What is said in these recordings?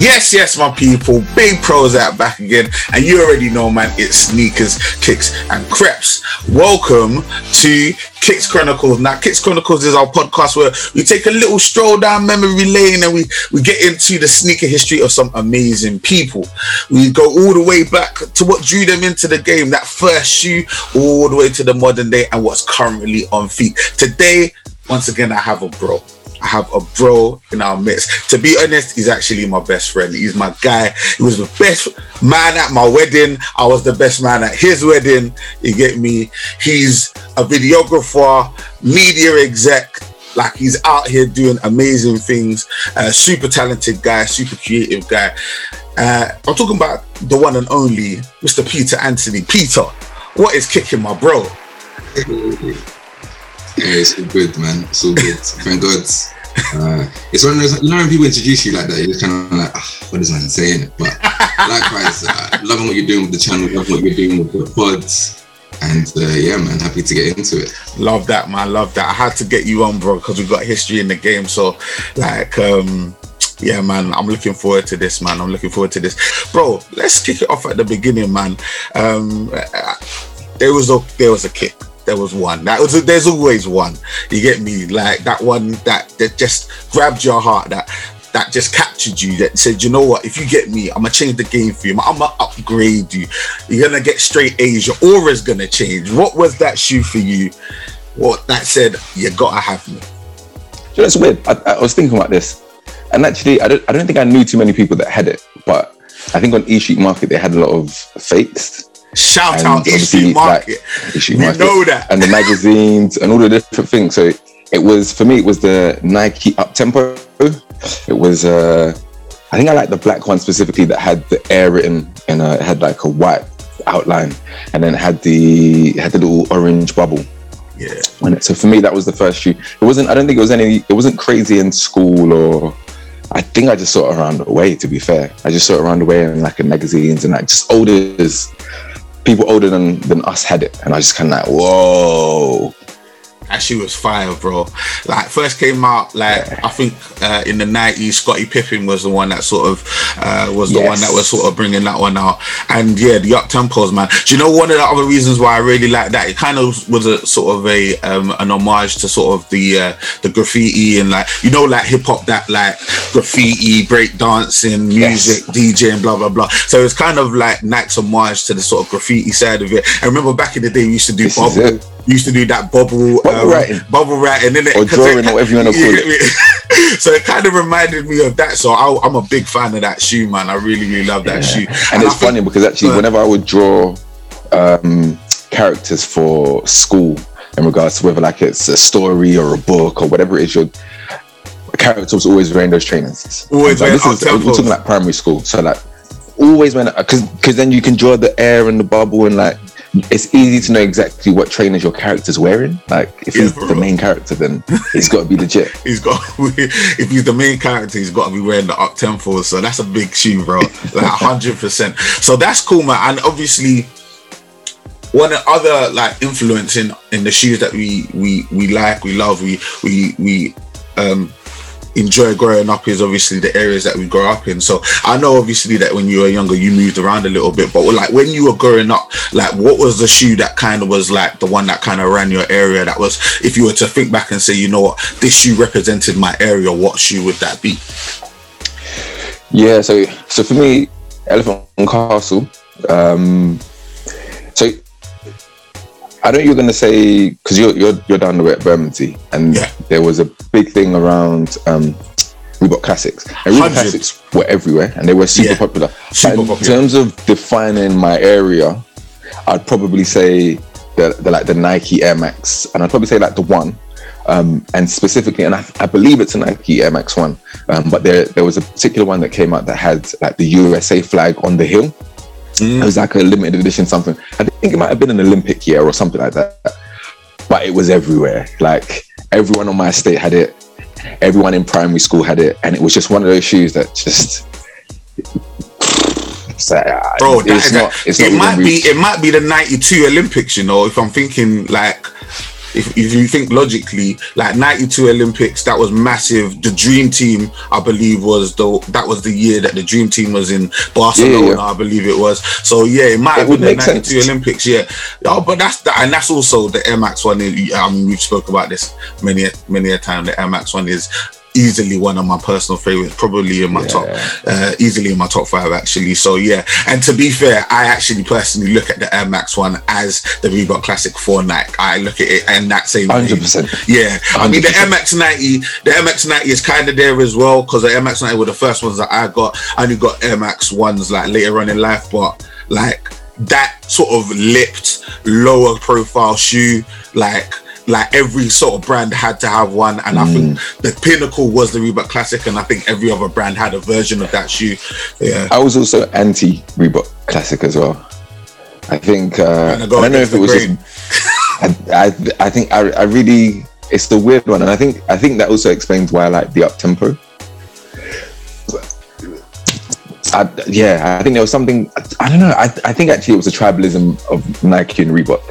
Yes, yes, my people. Big pros out back again. And you already know, man, it's sneakers, kicks, and creps. Welcome to Kicks Chronicles. Now, Kicks Chronicles is our podcast where we take a little stroll down memory lane and we, we get into the sneaker history of some amazing people. We go all the way back to what drew them into the game, that first shoe, all the way to the modern day and what's currently on feet. Today, once again, I have a bro. I have a bro in our midst. To be honest, he's actually my best friend. He's my guy. He was the best man at my wedding. I was the best man at his wedding. You get me? He's a videographer, media exec. Like he's out here doing amazing things. Uh, super talented guy, super creative guy. Uh, I'm talking about the one and only Mr. Peter Anthony. Peter, what is kicking my bro? Yeah, it's all good, man. It's all good. Thank God. Uh, it's one of those, you know, when people introduce you like that, you're just kind of like, ah, what is man saying? But likewise, uh, loving what you're doing with the channel, loving what you're doing with the pods. And uh, yeah, man, happy to get into it. Love that, man. Love that. I had to get you on, bro, because we've got history in the game. So, like, um, yeah, man, I'm looking forward to this, man. I'm looking forward to this, bro. Let's kick it off at the beginning, man. Um, there was a there was a kick there was one. That was there's always one. You get me? Like that one that that just grabbed your heart. That that just captured you. That said, you know what? If you get me, I'm gonna change the game for you. I'm gonna upgrade you. You're gonna get straight A's. Your aura's gonna change. What was that shoe for you? What that said? You gotta have me. So that's weird. I, I was thinking about this, and actually, I don't. I don't think I knew too many people that had it, but I think on East Street Market they had a lot of fakes Shout out Issue Market. Like, issue we market. know that. And the magazines and all the different things. So it was for me. It was the Nike Up Tempo. It was. uh I think I like the black one specifically that had the air written and uh, it had like a white outline, and then had the had the little orange bubble. Yeah. And so for me, that was the first shoe. It wasn't. I don't think it was any. It wasn't crazy in school or. I think I just saw it around the way. To be fair, I just saw it around the way in like in magazines and like just older people older than than us had it, and I just kind of like, whoa. That she was fire, bro. Like first came out, like yeah. I think uh, in the nineties, Scottie Pippen was the one that sort of uh, was the yes. one that was sort of bringing that one out. And yeah, the up tempos, man. Do you know one of the other reasons why I really like that? It kind of was a sort of a um, an homage to sort of the uh, the graffiti and like you know like hip hop that like graffiti, break dancing, music, yes. DJ, blah blah blah. So it's kind of like Nike's homage to the sort of graffiti side of it. I remember back in the day we used to do bubble used to do that bubble bubble um, writing, bubble writing, it, or drawing, or whatever you want to call it. so it kind of reminded me of that. So I, am a big fan of that shoe, man. I really, really love that yeah. shoe. And, and it's funny because actually, uh, whenever I would draw um, characters for school, in regards to whether like it's a story or a book or whatever it is, your character was always wearing those trainers. Always like, this is, we're talking like primary school, so like always when because because then you can draw the air and the bubble and like it's easy to know exactly what trainers your character's wearing. Like if yeah, he's bro. the main character, then he's got to be legit. he's got if he's the main character, he's got to be wearing the up tempo. So that's a big shoe, bro. Like hundred percent. So that's cool, man. And obviously, one other like influence in in the shoes that we we we like, we love, we we we um enjoy growing up is obviously the areas that we grow up in. So I know obviously that when you were younger, you moved around a little bit, but like when you were growing up, like what was the shoe that kind of was like the one that kind of ran your area? That was, if you were to think back and say, you know what, this shoe represented my area, what shoe would that be? Yeah, so so for me, Elephant Castle. Um, so I don't know you're gonna say because you're you're you're down the way at Bermondsey, and yeah. there was a big thing around um, Reebok Classics. And Reebok Classics were everywhere, and they were super yeah. popular. Super in terms of defining my area, I'd probably say the, the like the Nike Air Max, and I'd probably say like the one. Um, and specifically, and I, I, believe it's a Nike Air Max one, um, but there there was a particular one that came out that had like the USA flag on the heel. Mm. It was like a limited edition something. I think it might have been an Olympic year or something like that. But it was everywhere. Like everyone on my estate had it. Everyone in primary school had it, and it was just one of those shoes that just. Bro, it's not, it's it might be it might be the '92 Olympics. You know, if I'm thinking like if, if you think logically, like '92 Olympics, that was massive. The Dream Team, I believe, was the that was the year that the Dream Team was in Barcelona. Yeah, yeah. I believe it was. So yeah, it might It have been the '92 sense. Olympics. Yeah, oh, but that's that, and that's also the Air Max one. is- I mean, we've spoke about this many many a time. The Air Max one is easily one of my personal favorites, probably in my top, uh, easily in my top five actually. So yeah, and to be fair, I actually personally look at the Air Max one as the Reebok Classic for Nike. I look at it and that same. vein. 100%. Yeah, I mean the Max 90, the Max 90 is kind of there as well because the Max 90 were the first ones that I got. I only got MX ones like later on in life, but like that sort of lipped, lower profile shoe, like like every sort of brand had to have one, and I think Mm. the pinnacle was the Reebok Classic, and I think every other brand had a version of that shoe. Yeah. I was also anti Reebok Classic as well. I think uh, I don't know if it was grain. just I, I I think I, I really it's the weird one, and I think I think that also explains why I like the up tempo. I, yeah, I think there was something. I don't know. I, I think actually it was a tribalism of Nike and Reebok.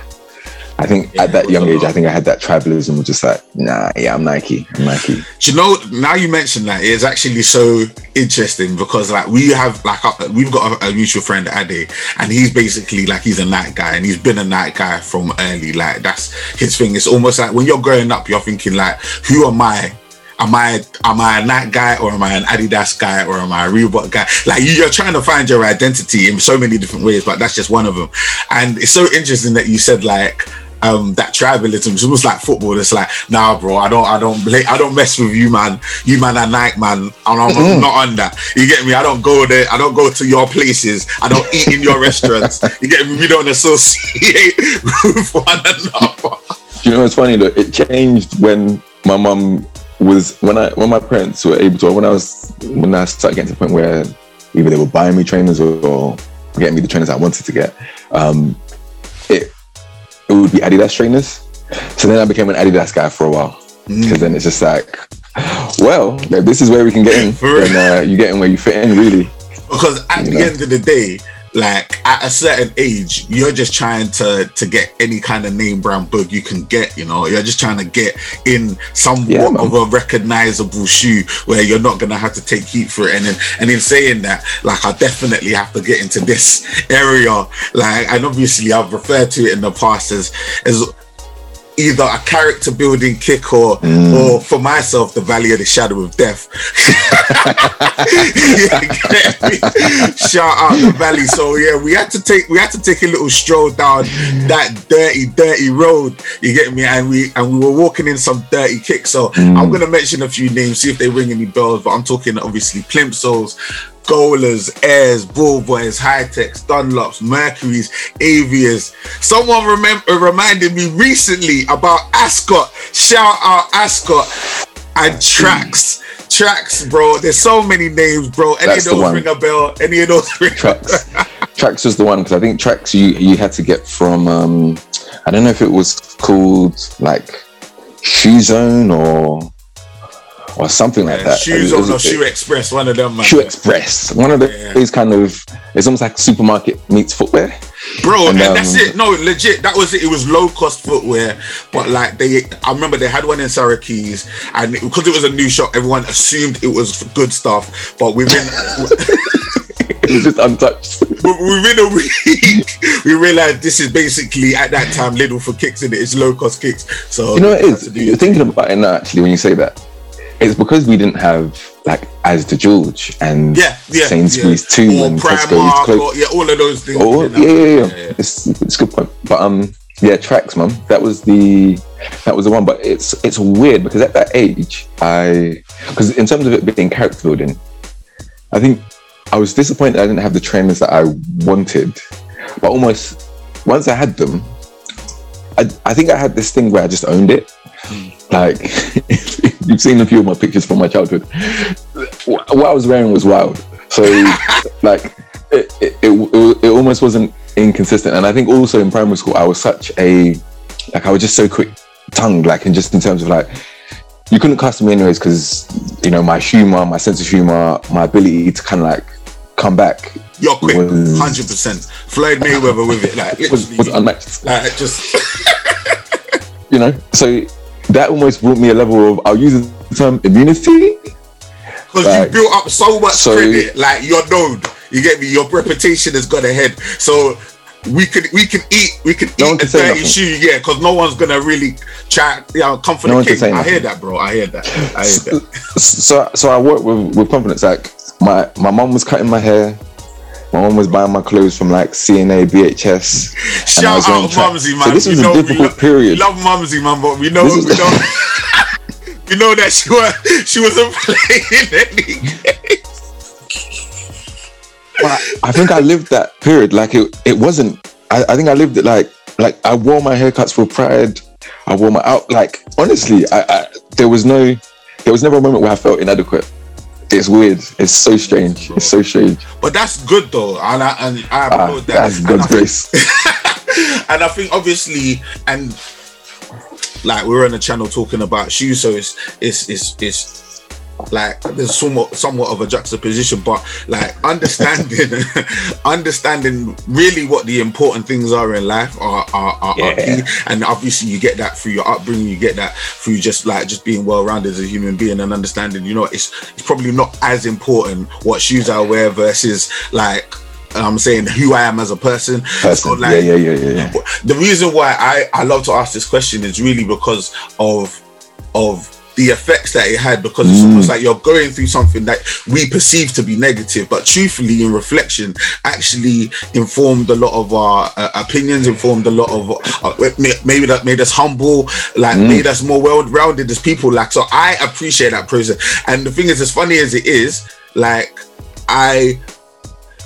I think Yeah, at that young age. I think I had that tribalism of just like, nah, yeah, I'm Nike, I'm Nike. Do you know now you mentioned that it's actually so interesting because like we have like we've got a, a mutual friend Ade and he's basically like he's a Nike guy and he's been a Nike guy from early like that's his thing it's almost like when you're growing up you're thinking like who am I Am I am I a Nike guy or am I an Adidas guy or am I a Reebok guy? Like you're trying to find your identity in so many different ways, but that's just one of them. And it's so interesting that you said like um that tribalism. It's almost like football. It's like nah bro i don't i don't play i don't mess with you man. You man are Nike man. And i'm not on that you get me? I don't go there. I don't go to your places. I don't eat in your restaurants. You get me? We don't associate with one another. Do you know what's funny though? It changed when my mum was when I when my parents were able to when I was when I started getting to the point where either they were buying me trainers or, or getting me the trainers I wanted to get. Um, it would be Adidas trainers. So then I became an Adidas guy for a while because then it's just like, well, this is where we can get in. Then uh, you get in where you fit in, really. because at You the know? end of the day like at a certain age you're just trying to to get any kind of name brand book you can get you know? You're just trying to get in somewhat Yeah, of a recognizable shoe where you're not gonna have to take heat for it. And then and in saying that like i definitely have to get into this area. Like and obviously i've referred to it in the past as as either a character building kick or mm. or for myself the valley of the shadow of death. Yeah, get me? shout out the valley. So yeah we had to take we had to take a little stroll down that dirty dirty road. You get me? And we and we were walking in some dirty kicks. So i'm mm. gonna mention a few names see if they ring any bells but i'm talking obviously plimsolls Golas, Airs, Bull Boys, High-Techs, Dunlops, Mercuries, Avias. Someone remember reminded me recently about Ascot. Shout out Ascot and Tracks. Tracks, bro. There's so many names, bro. Any That's of those ring a bell? Any of those ring Tracks. Tracks was the one because I think Tracks you you had to get from um I don't know if it was called like Shoe Zone or or something like that. Shoe Zone or Shoe Express, one of them, man. Shoe Express. One of the Yeah. those kind of it's almost like supermarket meets footwear. Bro, and, And, that's um, it. No, legit, that was it. It was low cost footwear, but like they, I remember they had one in Surrey Quays, and it- because it was a new shop, everyone assumed it was good stuff. But within It was just untouched. Within a week, we realized this is basically at that time Lidl for kicks in it. It's low cost kicks. So You know what it is? You're thinking about it now actually when you say that. It's because we didn't have like Asda George and yeah, yeah, Sainsbury's yeah. too or and Primark, close. or, yeah, all of those things. Oh we yeah, didn't yeah, yeah. It's it's a good point. But um, yeah, tracks, man. That was the that was the one. But it's it's weird because at that age, I because in terms of it being character building, I think I was disappointed I didn't have the trainers that I wanted. But almost once I had them, I I think I had this thing where I just owned it. Like you've seen a few of my pictures from my childhood. What I was wearing was wild. So like it, it, it, it almost wasn't inconsistent. And I think also in primary school, I was such a, like, I was just so quick tongued, like, and just in terms of like, you couldn't cast me anyways because, you know, my humor, my sense of humor, my ability to kind of like come back You're quick, was- hundred percent. Floyd Mayweather with it, like was, was literally, unmatched. like just you know, so that almost brought me a level of I'll use the term immunity. Because Like, you built up so much so- credit, like you're known. You get me? Your reputation has gone ahead. So we could we can eat we can No eat a say dirty shoe, yeah, because no one's gonna really try you know, come for No the king. I hear that, bro. I hear that. I hear that. So so I work with with confidence. Like my my mom was cutting my hair. My mom was buying my clothes from like C&A, BHS. Shout out Mumsy, man. So this We was a difficult lo- period. Love Mumsy, man, but we know we know we know that she was she wasn't playing any game. But I think I lived that period. Like it, it wasn't. I, I think I lived it like like I wore my haircuts for pride. I wore my out like honestly. I, I there was no there was never a moment where I felt inadequate. It's weird. It's so strange. It's so strange. But that's good though, and I and I Ah, that. that's And God's I think- grace. and I think obviously, and like we're on the channel talking about shoes, so it's it's it's it's like there's somewhat somewhat of a juxtaposition, but like understanding understanding really what the important things are in life are are, are, are key. and obviously you get that through your upbringing, you get that through just like just being well rounded as a human being and understanding. You know, it's it's probably not as important what shoes I wear versus like. I'm saying who I am as a person. So, like, yeah, yeah, yeah, yeah, yeah. the reason why I, I love to ask this question is really because of of the effects that it had because it's Mm. almost like you're going through something that we perceive to be negative but truthfully in reflection actually informed a lot of our uh, opinions informed a lot of uh, maybe that made us humble like Mm. made us more well-rounded as people like so I appreciate that process and the thing is as funny as it is like I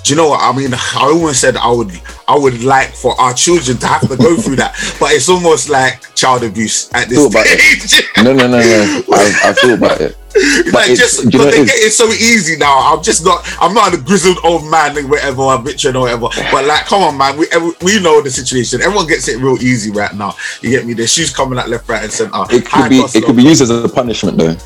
do you know what I mean? I almost said I would I would like for our children to have to go through that, but it's almost like child abuse at this stage. No, no, no, no. I, I feel about it. like it's- just because they get it so easy now. I'm just not. I'm not a grizzled old man, or whatever, or veteran or whatever. But like, come on, man. We we know the situation. Everyone gets it real easy right now. You get me? The shoes coming at left, right, and center. It could be it could be used as a punishment though.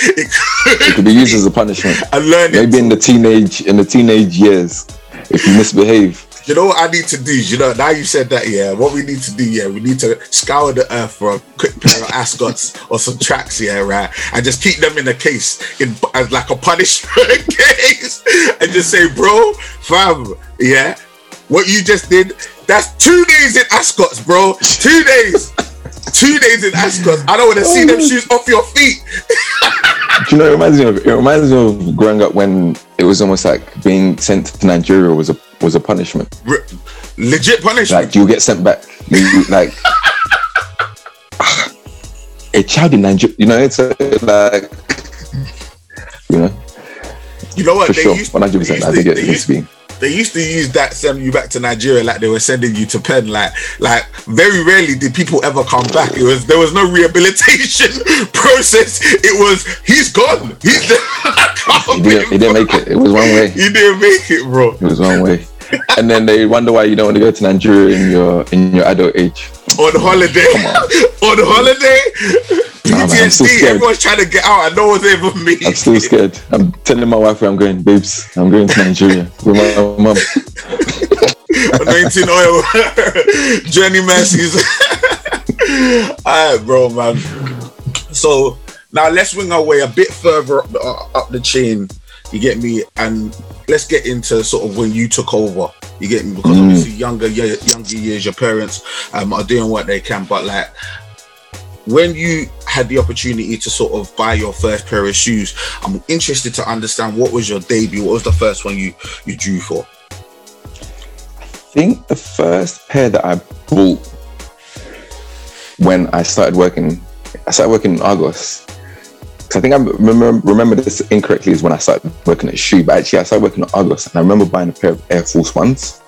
It It could be used as a punishment. and learn it. Maybe in the teenage in the teenage years, if you misbehave. You know what I need to do? You know, now you said that, yeah. What we need to do, yeah, we need to scour the earth for a quick pair of ascots or some tracks, yeah, right, and just keep them in a case in as like a punishment case, and just say, bro, fam, yeah, what you just did, that's two days in ascots, bro, two days. Two days in ascots. I don't want to see them shoes off your feet. Do you know? It reminds me of it reminds me of growing up when it was almost like being sent to Nigeria was a was a punishment. Re- legit punishment. Like you get sent back. You, you- like a child in Nigeria. You know, it's a, like you know you know what? for they sure. used, One hundred percent. I to- think it they needs used- to be. they used to use that send you back to Nigeria like they were sending you to Penn. Like, like very rarely did people ever come back. It was there was no rehabilitation process. It was he's gone. He's He didn't, he didn't make it. It was one way. He didn't make it, bro. It was one way. And then they wonder why you don't want to go to Nigeria in your in your adult age. On holiday, on holiday. Nah, man, I'm still scared. Everyone's trying to get out, and no one's ever me. I'm still scared. I'm telling my wife where I'm going, babes. I'm going to Nigeria with my mum. Anointing oil, Journey Mercies. Alright, bro, man. So now let's wing our way a bit further up the, uh, up the chain. You get me, and let's get into sort of when you took over. You get me because Mm. obviously younger younger years, your parents um, are doing what they can, but like when you had the opportunity to sort of buy your first pair of shoes, I'm interested to understand what was your debut. What was the first one you you drew for? I think the first pair that I bought when I started working, I started working in Argos. I think I remember, remember this incorrectly is when I started working at Schuh, but actually I started working at Argos and I remember buying a pair of Air Force Ones.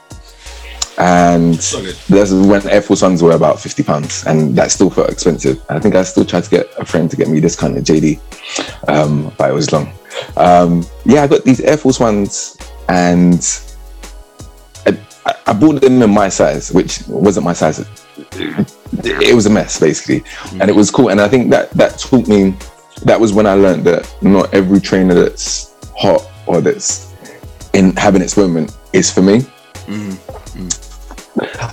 And that's when Air Force Ones were about 50 pounds and that still felt expensive. I think I still tried to get a friend to get me this kind of JD, um, but it was long. Um, yeah, I got these Air Force Ones and I, I bought them in my size, which wasn't my size. It was a mess basically, and it was cool. And I think that that taught me. That was when I learned that not every trainer that's hot or that's in having its moment is for me. Mm-hmm.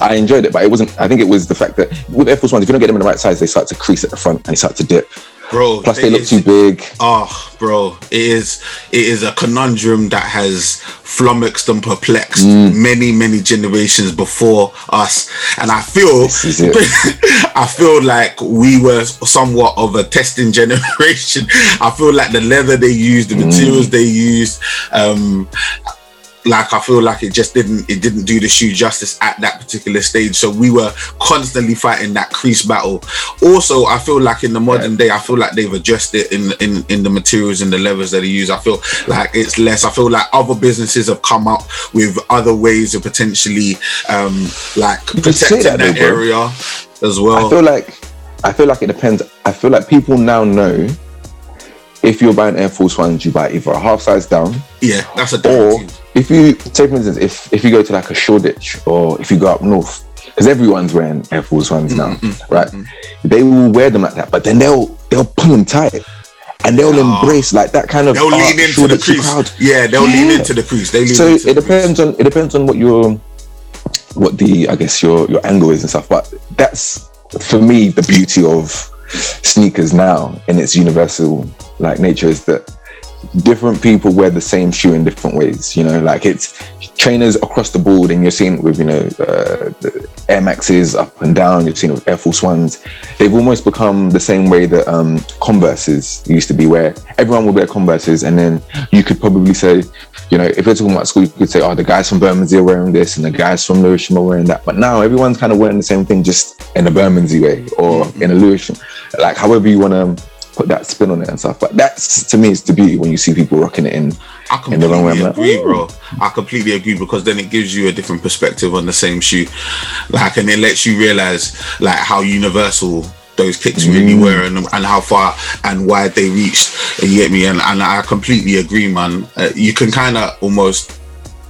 I enjoyed it, but it wasn't. I think it was the fact that with Air Force Ones, if you don't get them in the right size, they start to crease at the front and they start to dip. Bro. Plus, they look is- too big. Oh, bro, it is it is a conundrum that has flummoxed and perplexed Mm. many many generations before us, and I feel This is it. I feel like we were somewhat of a testing generation. I feel like the leather they used, the Mm. materials they used, um, like I feel like it just didn't it didn't do the shoe justice at that particular stage. So we were constantly fighting that crease battle. Also, I feel like in the modern day, I feel like they've addressed it in in in the materials and the levers that they use. I feel like it's less. I feel like other businesses have come up with other ways of potentially um like protecting that that, though, area as well. I feel like I feel like it depends. I feel like people now know if you're buying Air Force Ones, you buy either a half size down, yeah, that's a or guarantee. If you say for instance, if if you go to like a Shoreditch or if you go up north, because everyone's wearing Air Force Ones now, Mm-hmm, mm-hmm right? Mm-hmm. They will wear them like that, but then they'll they'll pull them tight. And they'll Oh. embrace like that kind of They'll lean into the crease. crowd. Yeah, they'll lean into the crease. They lean so it depends on it depends on what your what the I guess your your angle is and stuff. But that's for me the beauty of sneakers now in its universal like nature is that different people wear the same shoe in different ways. You know, like it's trainers across the board, and you're seeing it with you know uh, the Air Maxes up and down. You're seeing it with Air Force Ones. They've almost become the same way that um, Converses used to be, where everyone would wear Converses, and then you could probably say, you know, if you're talking about school, you could say, oh, the guys from Bermondsey are wearing this, and the guys from Lewisham are wearing that. But now everyone's kind of wearing the same thing, just in a Bermondsey way or in a Lewisham, like however you want to put that spin on it and stuff. But that's to me, it's the beauty when you see people rocking it in. I in the wrong way. completely I'm like, agree, bro. I completely agree because then it gives you a different perspective on the same shoe, like, and it lets you realize like how universal those kicks really Mm. were and, and how far and wide they reached. And you get me, and, and I completely agree, man. Uh, you can kind of almost.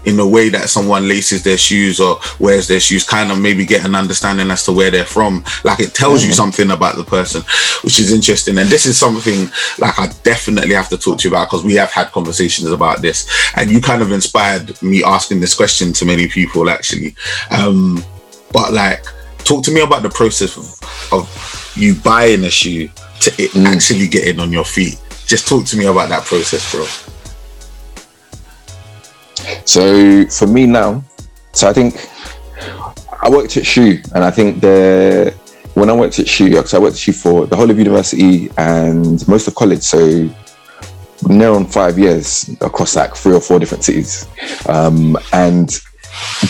In the way that someone laces their shoes or wears their shoes, kind of maybe get an understanding as to where they're from. Like it tells you something about the person, which is interesting. And this is something like I definitely have to talk to you about because we have had conversations about this, and you kind of inspired me asking this question to many people actually. Um, but like, talk to me about the process of, of you buying a shoe to it actually getting on your feet. Just talk to me about that process, bro. So for me now, so I think I worked at Schuh, and I think the when I worked at Schuh, because I worked at Schuh for the whole of university and most of college, so near on five years across like three or four different cities, um, and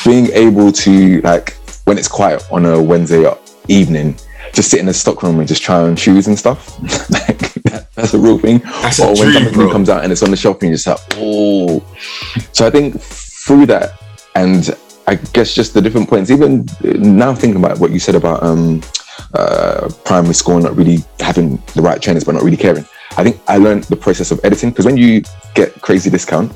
being able to like when it's quiet on a Wednesday evening, just sit in the stockroom and just try on shoes and stuff. like that's a real thing. That's or when dream, something bro. comes out and it's on the shelf and you're just like, oh. So I think through that, and I guess just the different points, even now thinking about what you said about um, uh, primary school not really having the right trainers but not really caring. I think I learned the process of editing because when you get crazy discount,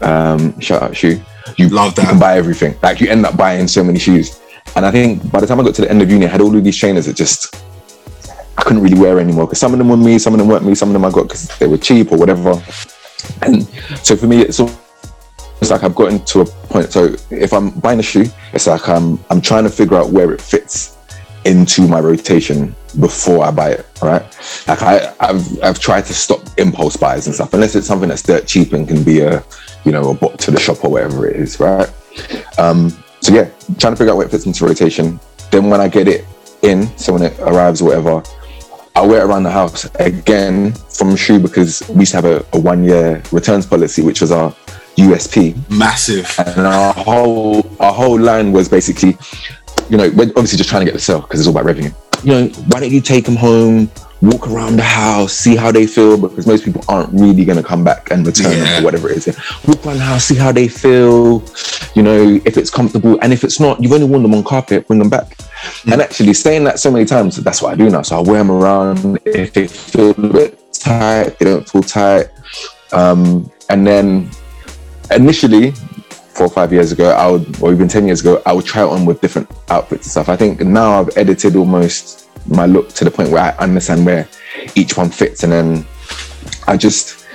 um, shout out Schuh, you, Love that. you can buy everything. Like you end up buying so many shoes. And I think by the time I got to the end of uni, I had all of these trainers that just I couldn't really wear anymore because some of them were me, some of them weren't me, some of them I got because they were cheap or whatever. And so for me, it's it's like I've gotten to a point. So if I'm buying a shoe, it's like I'm I'm trying to figure out where it fits into my rotation before I buy it. Right? Like I I've I've tried to stop impulse buys and stuff unless it's something that's dirt cheap and can be a you know a bot to the shop or whatever it is. Right? Um, so yeah, trying to figure out where it fits into rotation. Then when I get it in, so when it arrives or whatever, I wear it around the house again from Schuh because we used to have a, a one year returns policy, which was our USP. Massive. And our whole our whole line was basically, you know, we're obviously just trying to get the sale because it's all about revenue. You know, why don't you take them home, walk around the house, see how they feel? Because most people aren't really going to come back and return Yeah. them or whatever it is. Walk around the house, see how they feel. You know, if it's comfortable, and if it's not, you've only worn them on carpet, bring them back. And actually, saying that so many times, that's what I do now. So I wear them around. If they feel a little bit tight, they don't feel tight. Um, and then initially four or five years ago, I would, or even 10 years ago, I would try it on with different outfits and stuff. I think now I've edited almost my look to the point where I understand where each one fits. And then I just,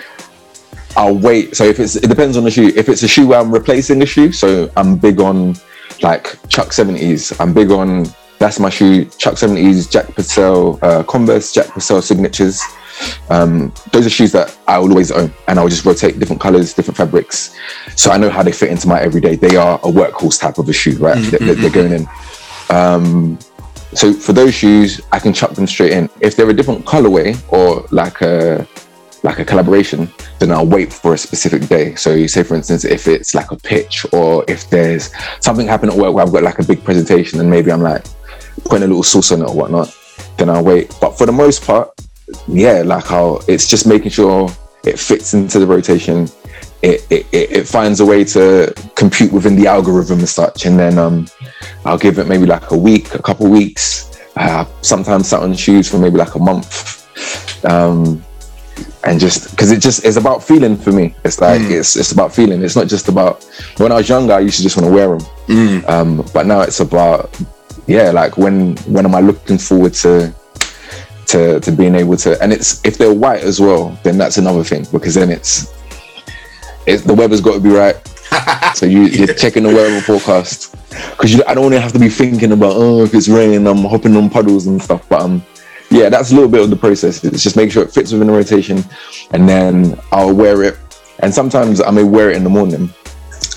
I'll wait. So if it's, it depends on the shoe. If it's a shoe where I'm replacing the shoe, so I'm big on like Chuck 70s. I'm big on that's my shoe. Chuck 70s, Jack Purcell, uh, Converse, Jack Purcell signatures. Um, those are shoes that I will always own, and I'll just rotate different colors, different fabrics, so I know how they fit into my everyday. They are a workhorse type of a shoe, right? Mm-hmm. They're, they're going in. Um, so for those shoes, I can chuck them straight in. If they're a different colorway or like a like a collaboration, then I'll wait for a specific day. So you say for instance, if it's like a pitch or if there's something happening at work where I've got like a big presentation and maybe I'm like putting a little sauce on it or whatnot, then I'll wait. But for the most part, yeah, like I'll it's just making sure it fits into the rotation. It, it, it finds a way to compute within the algorithm and such, and then um, I'll give it maybe like a week, a couple weeks. Uh, sometimes sat on shoes for maybe like a month, um, and just because it just it's about feeling for me. It's like it's it's about feeling. It's not just about when I was younger, I used to just want to wear them, um, but now it's about yeah, like when when am I looking forward to to to being able to and it's if they're white as well, then that's another thing because then it's it's the weather's got to be right. so you, you're checking the weather forecast because I don't want to have to be thinking about oh if it's raining I'm hopping on puddles and stuff. But um yeah, that's a little bit of the process. It's just make sure it fits within the rotation, and then I'll wear it. And sometimes I may wear it in the morning.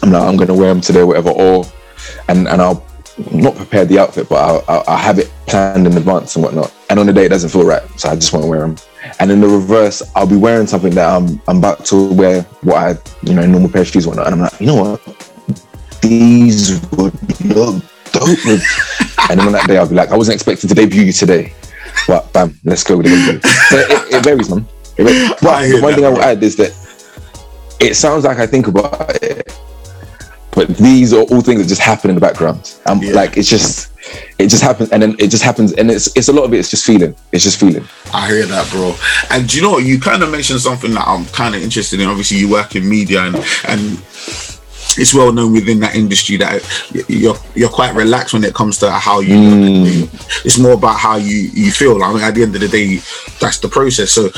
I'm like I'm gonna wear them today, whatever, or and and I'll not prepare the outfit, but I'll, I'll, I'll have it planned in advance and whatnot. And on the day, it doesn't feel right, so I just want to wear them. And in the reverse, I'll be wearing something that I'm I'm about to wear what I you know normal pair of shoes whatnot, and I'm like, you know what, these would look dope. and then on that day, I'll be like, I wasn't expecting to debut you today, but bam, let's go with it. So it, it varies, man. It varies. But the one that, thing I will add is that it sounds like I think about it, but these are all things that just happen in the background. Um, Yeah. like it's just, it just happens, and then it just happens, and it's it's a lot of it. It's just feeling. It's just feeling. I hear that, bro. And do you know? You kind of mentioned something that I'm kind of interested in. Obviously, you work in media, and and it's well known within that industry that you're you're quite relaxed when it comes to how you. Hmm. It's more about how you you feel. I mean, at the end of the day, that's the process. So.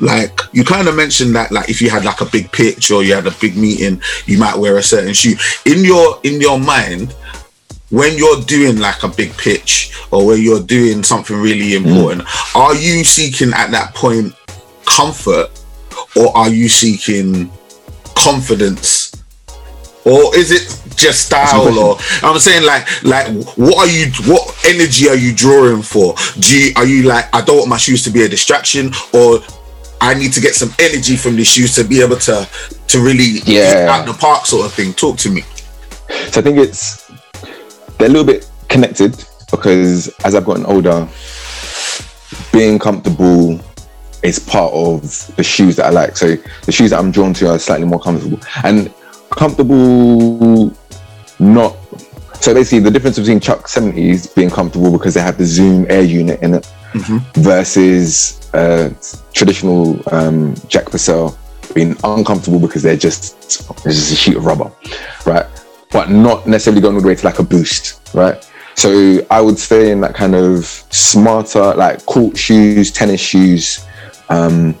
Like you kind of mentioned that, like if you had like a big pitch or you had a big meeting, you might wear a certain shoe. In your in your mind, when you're doing like a big pitch or when you're doing something really hmm. important, are you seeking at that point comfort or are you seeking confidence? Or is it just style or I'm saying like like what are you what energy are you drawing for? Do you are you like I don't want my shoes to be a distraction or I need to get some energy from these shoes to be able to to really Yeah. out the park sort of thing. Talk to me. So I think it's they're a little bit connected because as I've gotten older, being comfortable is part of the shoes that I like. So the shoes that I'm drawn to are slightly more comfortable and comfortable. Not so basically the difference between Chuck 70s being comfortable because they have the Zoom Air unit in it versus uh, traditional um, Jack Purcell being uncomfortable because they're just it's just a sheet of rubber, right? But not necessarily going all the way to like a boost, right? So I would stay in that kind of smarter, like court shoes, tennis shoes, um,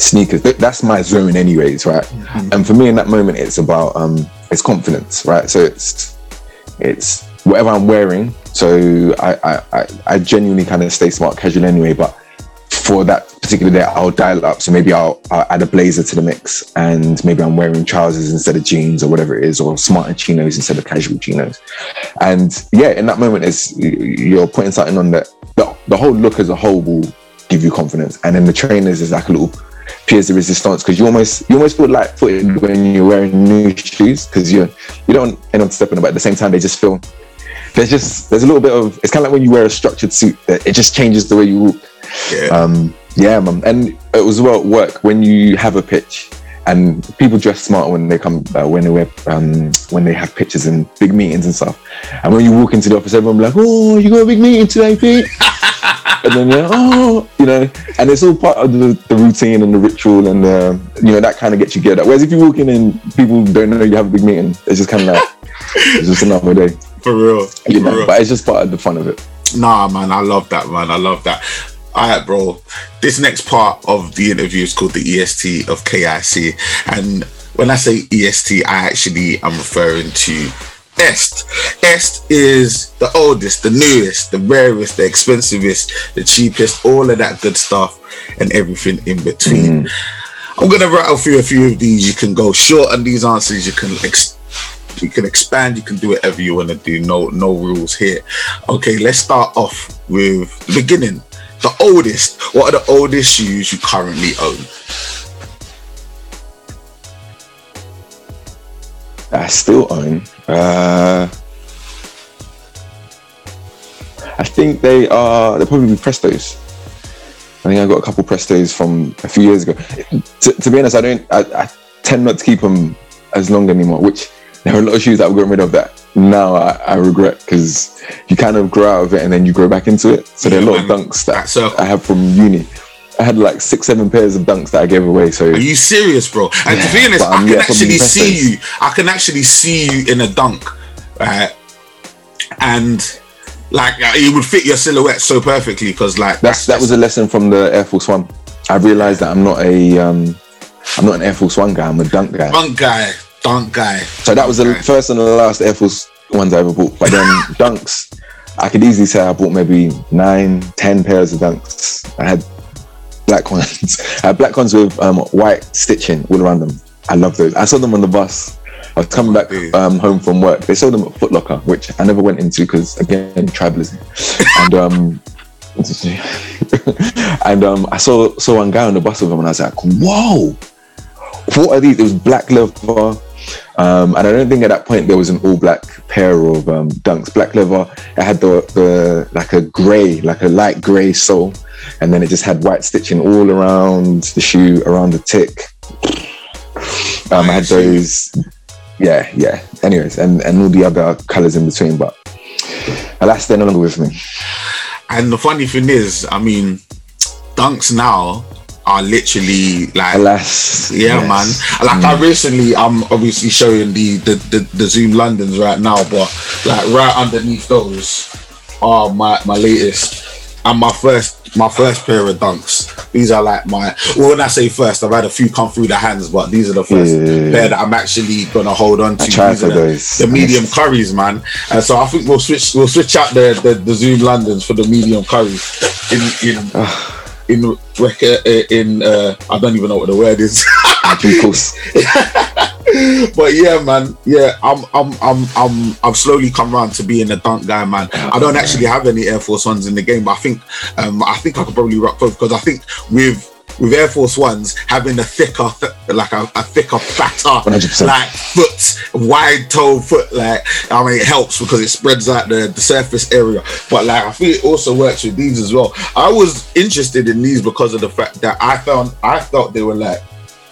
sneakers. That's my zone, anyways, right? And for me, in that moment, it's about um, it's confidence, right? So it's it's whatever I'm wearing. So I I, I, genuinely kind of stay smart casual anyway, but for that particular day, I'll dial it up. So maybe I'll, I'll add a blazer to the mix, and maybe I'm wearing trousers instead of jeans or whatever it is, or smarter chinos instead of casual chinos. And yeah, in that moment, is you're putting something on that. The, the whole look as a whole will give you confidence, and then the trainers is like a little pièce de resistance because you almost you almost feel light footed when you're wearing new shoes because you you don't end up stepping, but at the same time they just feel there's just there's a little bit of it's kind of like when you wear a structured suit that it just changes the way you walk. Yeah. Um, yeah, man. And it was well at work when you have a pitch and people dress smart when they come uh, when they wear um, when they have pitches and big meetings and stuff. And when you walk into the office, everyone be like, "Oh, you got a big meeting today, Pete." And then you're like, "Oh," you know, and it's all part of the, the routine and the ritual, and uh, you know that kind of gets you geared up. Whereas if you walk in and people don't know you have a big meeting, it's just kind of like it's just another day, For real. For know. real. But it's just part of the fun of it. Nah, man, I love that, man. I love that. All right, bro. This next part of the interview is called the EST of KIC. And when I say EST, I actually am referring to Est. Est is the oldest, the newest, the rarest, the expensivest, the cheapest, all of that good stuff and everything in between. Mm. I'm gonna rattle through a few of these. You can go short on these answers. You can ex- you can expand. You can do whatever you want to do. No no rules here. Okay, let's start off with the beginning. The oldest. What are the oldest shoes you currently own? I still own. Uh, I think they are. They're probably Prestos. I think I got a couple Prestos from a few years ago. To, to be honest, I don't. I, I tend not to keep them as long anymore. Which there are a lot of shoes that I've gotten rid of that now I, I regret because you kind of grow out of it and then you grow back into it. So there are a lot of dunks That that. I have from uni. I had like six, seven pairs of dunks that I gave away. So Are you serious, bro? And to be honest, but, I um, can yeah, actually see you. I can actually see you in a dunk, right? And like uh, it would fit your silhouette so perfectly because like that's that was a lesson from the Air Force One. I realized that I'm not a um, I'm not an Air Force One guy. I'm a dunk guy. dunk guy, dunk guy. So that was the Okay. first and the last Air Force ones I ever bought. But then dunks, I could easily say I bought maybe nine, ten pairs of dunks. I had black ones. I had black ones with um, white stitching all around them. I love those. I saw them on the bus. I was coming back um, home from work. They sold them at Foot Locker, which I never went into because again, tribalism. And um, and um, I saw saw one guy on the bus with him, and I was like, "Whoa, what are these?" It was black leather, um, and I don't think at that point there was an all black pair of um, dunks. Black leather. It had the the like a grey, like a light grey sole, and then it just had white stitching all around the shoe, around the tick. Um, I had those. Yeah, yeah. Anyways, and and all the other colors in between, but alas, they're no longer with me. And the funny thing is, I mean, dunks now are literally like Alas, Yeah, yes. man. Like I mm. recently, I'm obviously showing the, the the the Zoom Londons right now, but like right underneath those are my my latest and my first my first pair of dunks. These are like my well, when I say first, I've had a few come through the hands, but these are the first Yeah. pair that I'm actually gonna hold on to. I tried These are for the, those. the medium curries, man. And so I think we'll switch we'll switch out the the, the Zoom Londons for the medium curries in in. Ah. In uh, in uh, I don't even know what the word is. But yeah, man, yeah, I'm, I'm, I'm, I'm, I've slowly come around to being a dunk guy, man. I don't actually have any Air Force Ones in the game, but I think, um, I think I could probably rock both because I think with with Air Force Ones having a thicker, like a, a thicker, fatter, 100%. like foot, wide toe foot, like I mean, it helps because it spreads out the, the surface area. But like, I feel it also works with these as well. I was interested in these because of the fact that I found, I felt they were like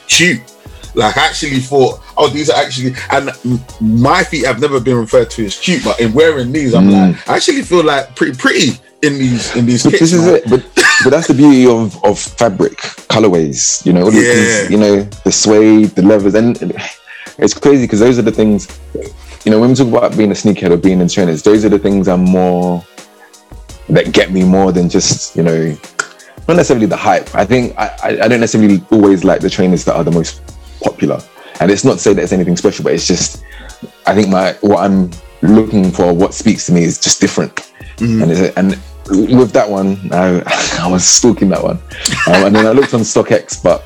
cute. Like I actually thought, oh, these are actually, and my feet have never been referred to as cute, but in wearing these, I'm Mm. like, I actually feel like pretty pretty in these in these But kits. this is man. it. But but that's the beauty of of fabric colorways. You know, all Yeah. you know, the suede, the leathers, and it's crazy because those are the things. You know, when we talk about being a sneakerhead or being in trainers, those are the things I'm more that get me more than just you know, not necessarily the hype. I think I I, I don't necessarily always like the trainers that are the most popular, and it's not to say that it's anything special, but it's just I think my what I'm looking for, what speaks to me, is just different. Mhm. And it's, and with that one, I, I was stalking that one, um, and then I looked on StockX, but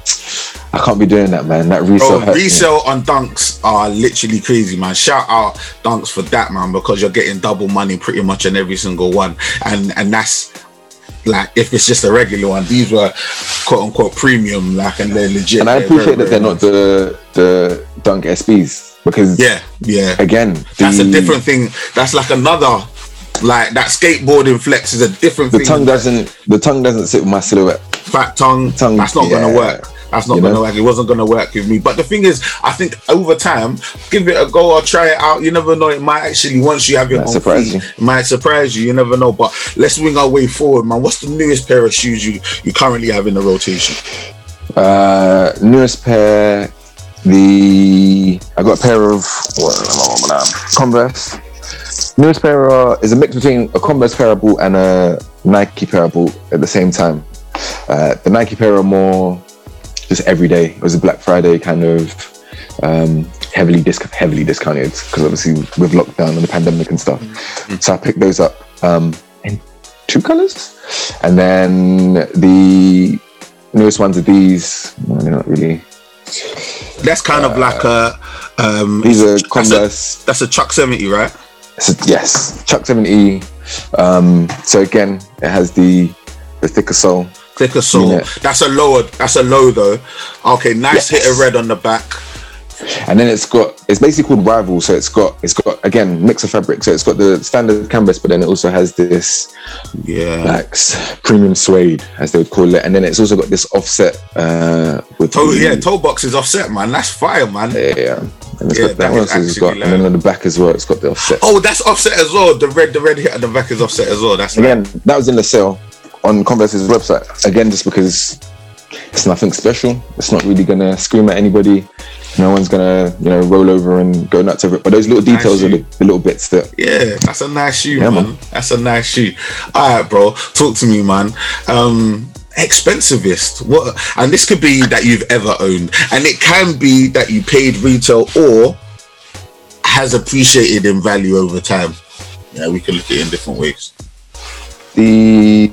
I can't be doing that, man. That resale, Bro, hurts me. resale on dunks are literally crazy, man. Shout out dunks for that, man, because you're getting double money pretty much on every single one, and and that's like if it's just a regular one. These were quote unquote premium, like, and they're legit. And I They're appreciate very, that they're not the the Dunk SBs because Yeah, yeah. again, That's a different thing. That's like another, like that skateboarding flex is a different The thing. tongue doesn't the tongue doesn't sit with my silhouette. fat tongue. Tongue, that's not gonna work. That's not You gonna know? work. It wasn't gonna work with me. But the thing is, I think over time, give it a go or try it out. You never know. It might actually once you have your Might own surprise feet, you. it might surprise you. You never know. But let's wing our way forward, man. What's the newest pair of shoes you you currently have in the rotation? Uh, newest pair, the I got a pair of what, Converse. Newest pair uh, is a mix between a Converse bought and a Nike bought at the same time. Uh, the Nike pair are more just every day. It was a Black Friday kind of um, heavily disc heavily discounted because obviously with lockdown and the pandemic and stuff. Mm-hmm. So I picked those up um, in two colors, and then the newest ones are these. No, they're not really. That's kind of like a um. These are that's a, Converse. that's a Chuck seventy, right? So, yes, Chuck 70. Um, so again, it has the the thicker sole. A soul. Unit. That's a lower. That's a low though. Okay, nice hit of red on the back. and then it's got it's basically called rival so it's got it's got again mix of fabric so it's got the standard canvas but then it also has this Yeah. like premium suede as they would call it and then it's also got this offset uh with toe, the- yeah, toe box is offset, man. That's fire, man. yeah, yeah. And it's Yeah, got that that one else it's got and then on the back as well it's got the offset Oh, that's offset as well. The red, the red hit on the back is offset as well. That's again that was in the sale on Converse's website again just because it's nothing special it's not really gonna scream at anybody no one's gonna you know roll over and go nuts over it but those little Nice details are the, the little bits that Yeah, that's a nice shoe, Yeah, man. man. That's a nice shoe. All right, bro. Talk to me, man. Um, expensivest. What? And this could be that you've ever owned, and it can be that you paid retail or has appreciated in value over time. Yeah, we can look at it in different ways. the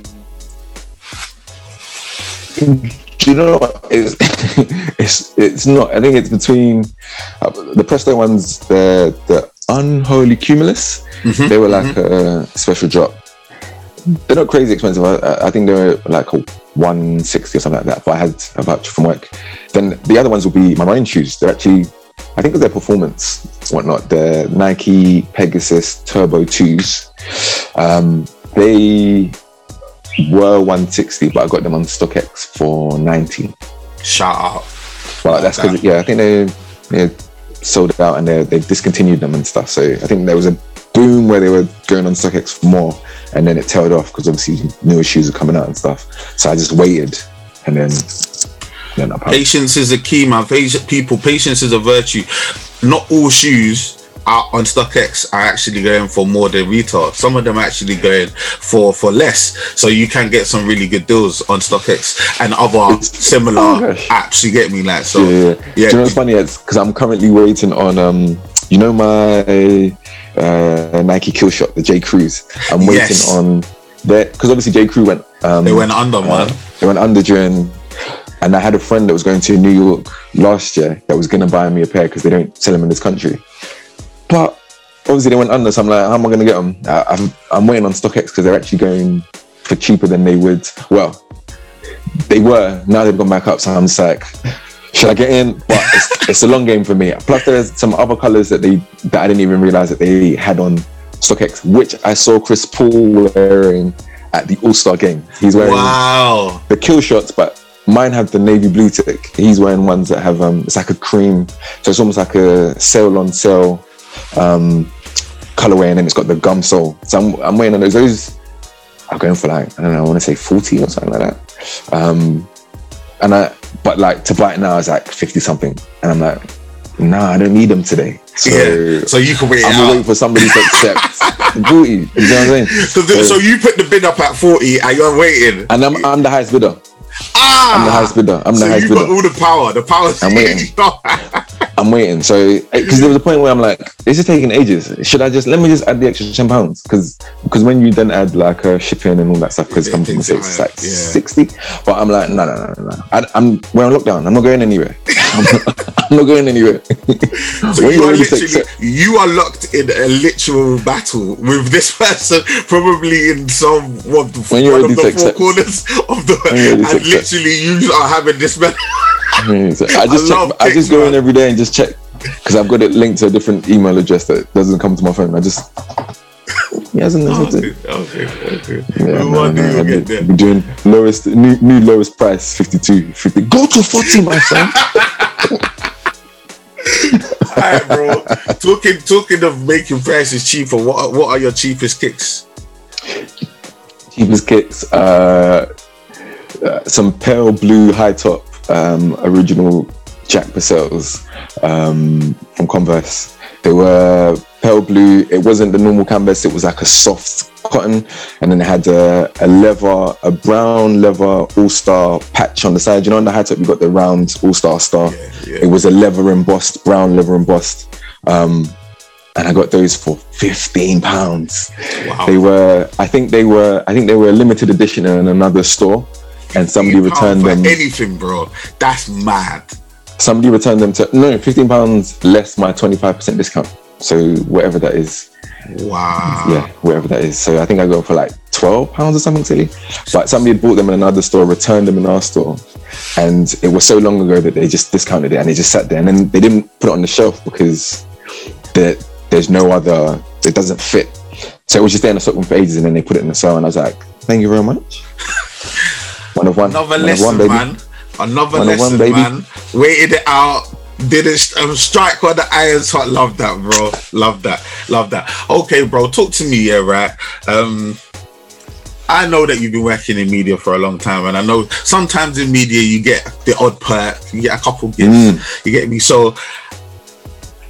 do you know what it's it's it's not i think it's between uh, the presto ones the the unholy cumulus Mhm, they were like a special drop they're not crazy expensive i, I- think they're like a 160 or something like that but i had a voucher from work then the other ones will be my running shoes they're actually i think of their performance whatnot the nike pegasus turbo 2s um, they were 160, but I got them on StockX for 90. Shout out. But that's because yeah, I think they they sold out and they they discontinued them and stuff. So I think there was a boom where they were going on StockX for more, and then it tailed off because obviously newer shoes are coming out and stuff. So I just waited, and then then Patience is a key, man. People, patience is a virtue. Not all shoes out on StockX are actually going for more than retail. Some of them are actually going for for less. So you can get some really good deals on StockX and other similar Oh, apps. You get me, like so. yeah, yeah. Yeah. Do you know what's funny? It's because I'm currently waiting on um, you know my uh Nike Kill Shot, the J Crews. I'm waiting Yes. on that because obviously J Crew went um They went under, uh, they went under during and I had a friend that was going to New York last year that was gonna buy me a pair because they don't sell them in this country. But obviously they went under, so I'm like, how am I gonna get them? I, I'm I'm waiting on StockX because they're actually going for cheaper than they would. Well, they were. Now they've gone back up, so I'm just like, should I get in? But it's, it's a long game for me. Plus, there's some other colors that they that I didn't even realize that they had on StockX, which I saw Chris Paul wearing at the All Star game. He's wearing Wow. the kill shots, but mine have the navy blue tick. He's wearing ones that have um, it's like a cream, so it's almost like a sale on sale um, colorway, and then it's got the gum sole. So I'm, I'm on those. Those are going for like I don't know, I want to say forty or something like that. Um, and I, but like to buy it now is like fifty something, and I'm like, nah, I don't need them today. So yeah. So you can wait I'm out. waiting for somebody to accept booty. You know what I'm saying? So, th- so you put the bid up at 40 and you're waiting. and I'm, I'm the highest bidder. Ah, I'm the highest bidder. I'm the so highest you got bidder. all the power. The power. I'm waiting. I'm waiting. So because there was a point where I'm like, this is taking ages. Should I just let me just add the extra ten pounds? Because because when you then add like uh, shipping and all that stuff, because it comes from the things states, are it's like yeah. sixty. But I'm like, no, no, no, no, no. I, I'm we're on lockdown. I'm not going anywhere. I'm not, I'm not going anywhere. So you are literally you are locked in a literal battle with this person, probably in some of the, When you're one of the four corners of the, and literally you are having this battle. I just I check, I just go in every day and just check because I've got it linked to a different email address that doesn't come to my phone. I just he hasn't okay, accepted. okay, okay. Yeah, no, one day you'll get there. been doing lowest new, new lowest price 52 50 go to 40 my son All right, bro. talking talking of making prices cheaper. What what are your cheapest kicks? cheapest kicks uh, uh some pale blue high top um original jack Purcells um from converse they were pale blue. It wasn't the normal canvas. It was like a soft cotton, and then it had a, a leather, a brown leather All Star patch on the side. You know, on the high top, you got the round All Star star. Yeah, yeah. It was a leather embossed, brown leather embossed. Um, and I got those for fifteen pounds. Wow. They were, I think they were, I think they were a limited edition in another store, and somebody returned them. anything, bro. That's mad. Somebody returned them to no fifteen pounds less my twenty five percent discount. So whatever that is, Wow. yeah, whatever that is. So I think I got for like twelve pounds or something silly. But somebody bought them in another store, returned them in our store, and it was so long ago that they just discounted it and they just sat there and then they didn't put it on the shelf because there, there's no other. It doesn't fit. So it was just there in the stockroom for ages, and then they put it in the sale, and I was like, "Thank you very much." One of one. Another one lesson, one, baby. man. Another One lesson, one, baby. man. Waited it out. Didn't um, strike while the iron's hot. Love that, bro. Love that. Love that. Okay, bro. Talk to me, yeah, right? Um, I know that you've been working in media for a long time, and I know sometimes in media you get the odd perk, you get a couple gifts, Mm. you get me. So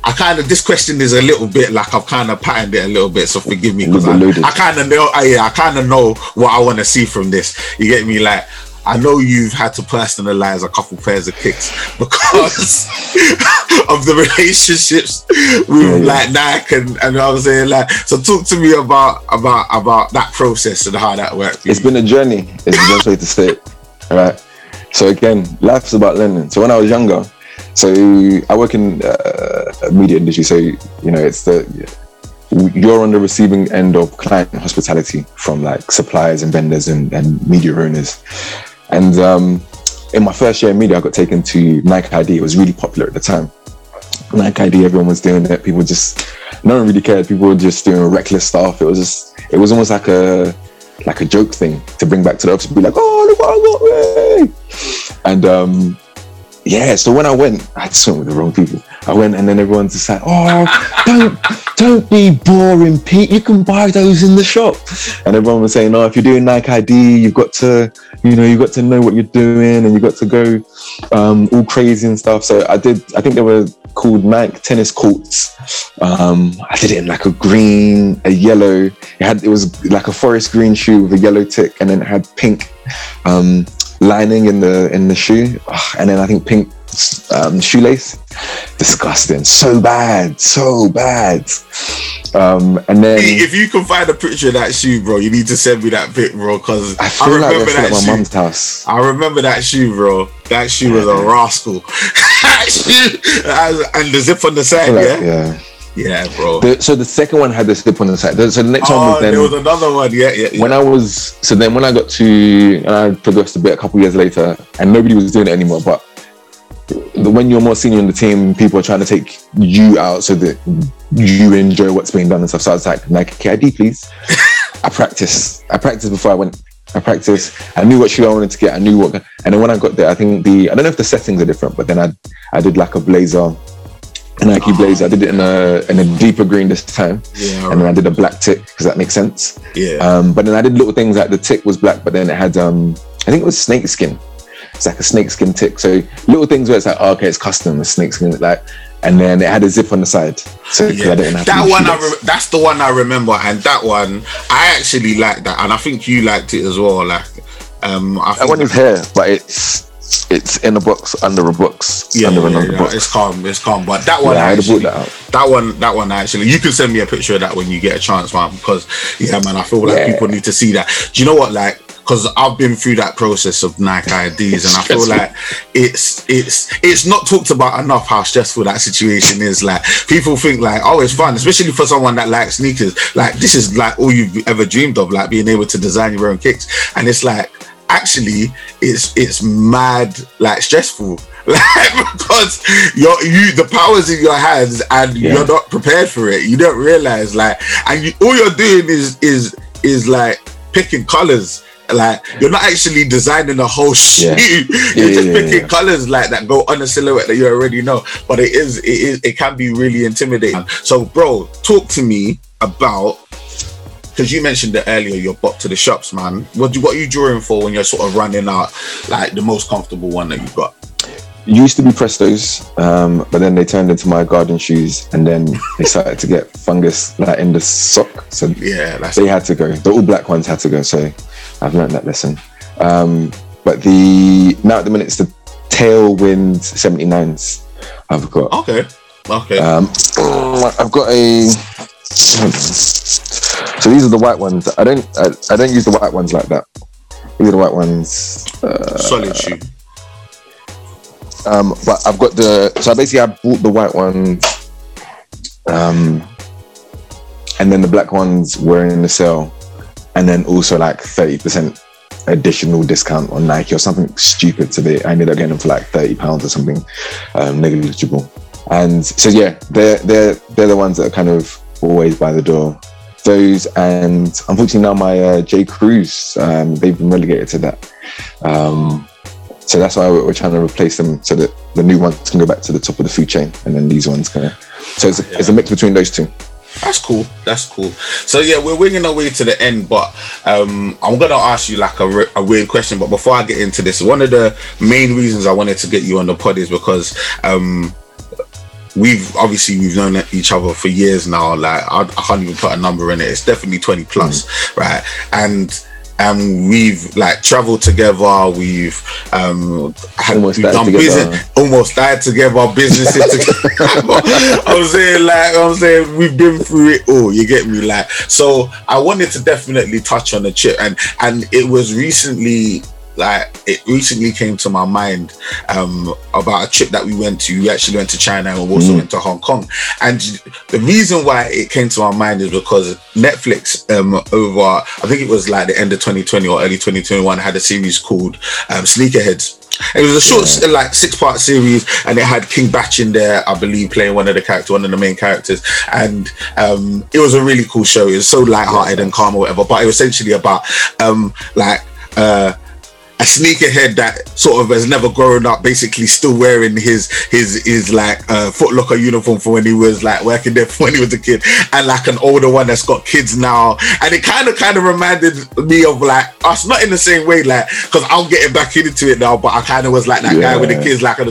I kind of this question is a little bit like I've kind of patterned it a little bit, so forgive me because I. I kind of know, I, yeah, I kind of know what I want to see from this. You get me? Like I know you've had to personalize a couple pairs of kicks because of the relationships with Yeah, yeah. like Nike and, and I was saying like so talk to me about about about that process and how that worked. It's been a journey. Is the best way to say it. All right. So again, life's about learning. So when I was younger, so I work in uh, media industry. So you know, it's the you're on the receiving end of client hospitality from like suppliers and vendors and, and media owners. And um, in my first year in media, I got taken to Nike ID. It was really popular at the time. Nike ID, everyone was doing it. People just, no one really cared. People were just doing reckless stuff. It was just, it was almost like a, like a joke thing to bring back to the office. Be like, oh, look what I got! And um, yeah, so when I went, I just went with the wrong people. I went and then everyone's just like, oh, don't don't be boring, Pete. You can buy those in the shop. And everyone was saying, oh, if you're doing Nike ID, you've got to, you know, you've got to know what you're doing and you've got to go um, all crazy and stuff. So I did, I think they were called Nike tennis courts. Um, I did it in like a green, a yellow. It had, it was like a forest green shoe with a yellow tick and then it had pink um, lining in the in the shoe, Ah, and then I think pink um, shoelace. Disgusting, so bad, so bad. Um, and then If you can find a picture of that shoe, bro, you need to send me that pic, bro, because I I, feel like remember that's that at my shoe. mum's house. I remember that shoe, bro. That shoe was a rascal. that shoe, and the zip on the side, like- yeah, yeah. Yeah, bro. The- so the second one had the slip on the side. So the next one Oh, was then there was another one, yeah, yeah. yeah. when I was so then when I got to and I progressed a bit a couple of years later and nobody was doing it anymore. But the, when you're more senior in the team, people are trying to take you out so that you enjoy what's being done and stuff. So I was like, Nike ID, please. I practice. I practiced before I went. I practiced. I knew what shoe I wanted to get. I knew what. And then when I got there, I think the I don't know if the settings are different, but then I I did like a blazer, Nike blazer. I did it in a in a deeper green this time, yeah, and then I did a black tick because that makes sense. yeah. Um, but then I did little things like the tick was black, but then it had um, I think it was snake skin. It's like a snake skin tick. So little things where it's like, oh, okay, it's custom, it's snake skin, like, and then it had a zip on the side. So Yeah, I didn't have that one, I re- that's the one I remember, and that one I actually liked that, and I think you liked it as well. Like, um, I that think one is here, but it's it's in a box under a box yeah, under yeah, another yeah, box. it's calm, it's calm. But that one, yeah, actually, that out. that one, that one actually, you can send me a picture of that when you get a chance, man. Because yeah, man, I feel like people need to see that. Do you know what, like? Because I've been through that process of Nike IDs, and I feel like it's it's it's not talked about enough how stressful that situation is. Like people think like, oh, it's fun, especially for someone that likes sneakers. Like this is like all you've ever dreamed of, like being able to design your own kicks, and it's like actually it's it's mad like stressful like because you're you the powers in your hands and Yeah. you're not prepared for it you don't realize like and you, all you're doing is is is like picking colors like you're not actually designing a whole shoe Yeah. you're Yeah, just picking yeah. colors like that go on a silhouette that you already know but it is it is it can be really intimidating so bro talk to me about because you mentioned it earlier, you're bought to the shops, man. What do, what are you drawing for when you're sort of running out like the most comfortable one that you've got? used to be Prestos, um, but then they turned into my garden shoes, and then they started to get fungus like in the sock. So Yeah, that's they had to go. The all black ones had to go. So I've learned that lesson. Um, but the now at the minute it's the Tailwind 79s I've got. okay. Okay. Um, I've got a. So these are the white ones. I don't. I, I don't use the white ones like that. These are the white ones. Uh, Solid shoe. um, but I've got the. So basically, I bought the white ones. Um, and then the black ones were in the sale, and then also like thirty percent additional discount on Nike or something stupid. So they I ended up getting them for like thirty pounds or something um, negligible. And so yeah, they're they're they're the ones that are kind of always by the door. Those and unfortunately now my uh, J Crews um, they've been relegated to that. Um, so that's why we're, trying to replace them so that the new ones can go back to the top of the food chain, and then these ones can. So it's a, it's a mix between those two. That's cool. That's cool. So yeah, we're winging our way to the end, but um, I'm gonna ask you like a, a weird question. But before I get into this, one of the main reasons I wanted to get you on the pod is because um, we've obviously we've known each other for years now. Like I, I can't even put a number in it. It's definitely 20 plus, right? And and we've like traveled together. We've um had Almost we've done together. business, almost died together, businesses together. I'm saying like I'm saying we've been through it all. You get me? Like so, I wanted to definitely touch on the chip, and and it was recently like it recently came to my mind um about a trip that we went to. We actually went to china and we also went to hong kong. And the reason why it came to my mind is because netflix um over i think it was like the end of 2020 or early 2021 had a series called um sneakerheads. It was a short, like six-part series, and it had King Bach in there, I believe, playing one of the characters, one of the main characters, and um, it was a really cool show. It was so light-hearted and calm or whatever, but it was essentially about um, like. Uh, a sneakerhead that sort of has never grown up, basically still wearing his his his like uh, Foot Locker uniform for when he was like working there when he was a kid, and like an older one that's got kids now, and it kind of kind of reminded me of like us, not in the same way, like because I'm getting back into it now, but I kind of was like that guy with the kids, like and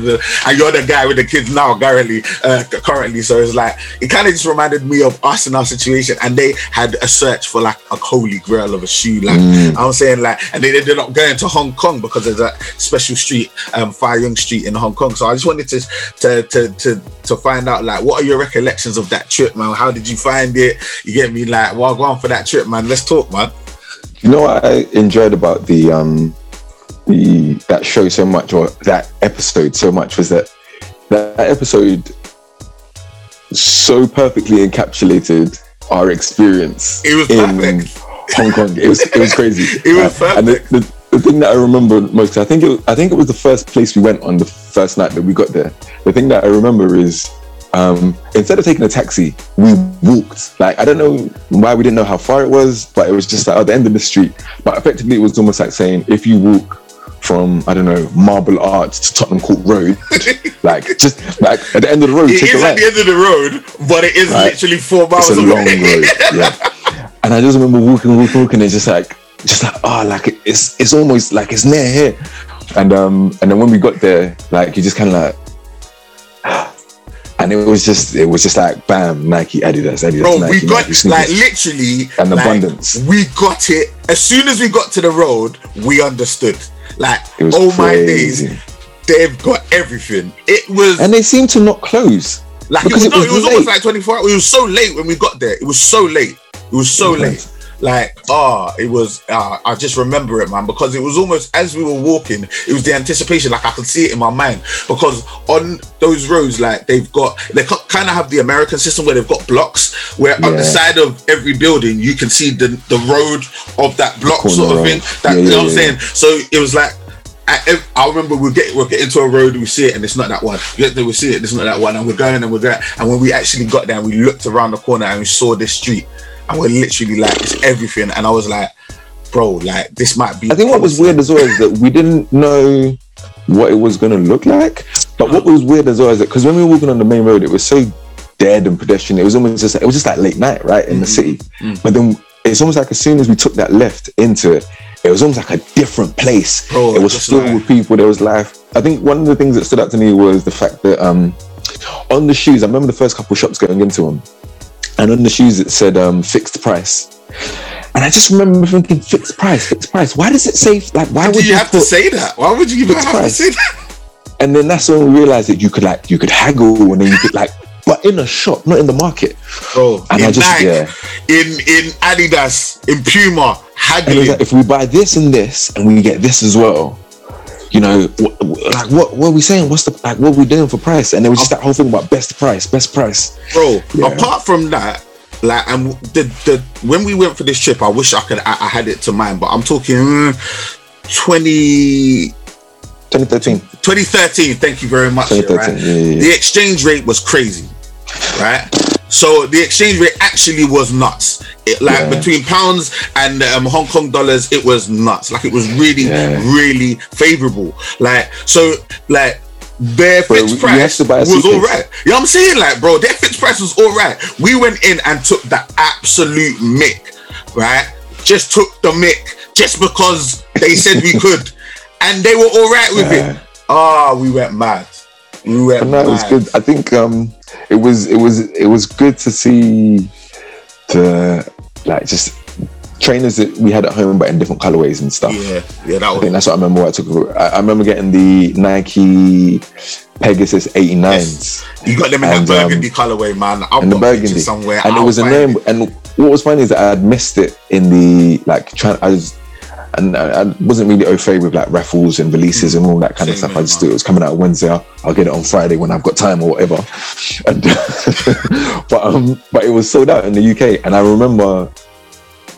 you're the guy with the kids now, currently, uh, currently. So it's like it kind of just reminded me of us in our situation, and they had a search for like a holy grail of a shoe, like I'm saying, like, and they ended up going to Hong Kong because there's a special street, um, Fa Yuen Street in Hong Kong. So I just wanted to to to to to find out like what are your recollections of that trip, man? How did you find it? You get me, like, well, go on for that trip, man. Let's talk, man. You know what I enjoyed about the um the that show so much or that episode so much was that that episode so perfectly encapsulated our experience It was in perfect. Hong Kong. It was it was crazy. It was Uh, and the, the, the thing that I remember most, I think it was, I think it was the first place we went on the first night that we got there. The thing that I remember is um, instead of taking a taxi, we walked. Like I don't know why we didn't know how far it was, but it was just like at the end of the street. But effectively, it was almost like saying if you walk from I don't know Marble Arch to Tottenham Court Road, like just like at the end of the road, It take is at the end of the road, but it is Right. literally four miles it's a away. long road. Yeah. And I just remember walking, walking, walking, and just like, just like, oh, like it's it's almost like it's near here. And um, and then when we got there, like you just kind of like, and it was just, it was just like, bam, Nike, Adidas, Adidas, Bro, Nike, we got Nike, like literally an like, abundance. We got it as soon as we got to the road. We understood. Like, It oh my crazy. days, they've got everything. It was and they seemed to not close. like it because was, it no, was it was almost like twenty four hours. It was so late when we got there. It was so late. It was so It late. Like, ah, it was. Uh, I just remember it, man, because it was almost as we were walking. It was the anticipation. Like I could see it in my mind because on those roads, like they've got, they kind of have the American system where they've got blocks where on the side of every building you can see the the road of that block corner sort of road. thing. That Yeah, you know yeah, what I'm yeah. saying. So it was like. I, I remember we'll get we'll get into a road, we see it, and it's not that one. We get there, we see it, it's not that one, and we're going and we're going. And when we actually got there, we looked around the corner and we saw this street, and we're literally like, it's everything. And I was like, bro, like this might be. I think what was weird as well is that we didn't know what it was going to look like. But what was weird as well is that because when we were walking on the main road, it was so dead and pedestrian. It was almost just it was just like late night, right, in the city. But then it's almost like as soon as we took that left into it, it was almost like a different place. Bro, it was filled like- with people. There was life. I think one of the things that stood out to me was the fact that um, on the shoes, I remember the first couple shops going into them, and on the shoes it said um, fixed price. And I just remember thinking, fixed price, fixed price. Why does it say like? Why Why would would you have to say that? Why would you even have to price. say that? And then that's when we realized that you could like you could haggle and then you could like, but in a shop, not in the market. Bro, And in I just- Nike, yeah. in in Adidas, in Puma, And it was haggling. like, if we buy this and this and we get this as well, you know, wh- like what what are we saying? What's the like what are we doing for price? And it was just that whole thing about best price, best price. bro. Yeah. Apart from that, like, and the the when we went for this trip, I wish I could I, I had it to mind, but I'm talking mm, 20, 2013. 2013. Thank you very much. yeah, 2013, right? yeah, yeah. The exchange rate was crazy, right? So the exchange rate actually was nuts. It, like Yeah. between pounds and um, Hong Kong dollars, it was nuts. Like it was really, Yeah. really favorable. Like so, like their Bro, fixed we- we price have to buy a was all right. You know what I'm saying? Like, bro, their fixed price was all right. We went in and took the absolute mick, right? Just took the mick just because they said we could, and they were all right with Yeah. it. Ah, we went mad. And that was good. I think um it was it was it was good to see the like just trainers that we had at home but in different colorways and stuff. Yeah, yeah, that I think that's what I remember. I took. I, I remember getting the Nike Pegasus 89s. you got them in and, that um, burgundy colorway, man. I've and the burgundy somewhere, and it I'll was a name. it. And what was funny is that I had missed it in the like trying. I was. And I I wasn't really au fait with like raffles and releases and all that kind of Same stuff. I just man. thought it was coming out Wednesday. I'll, I'll get it on Friday when I've got time or whatever. And, but um, but it was sold out in the UK, and I remember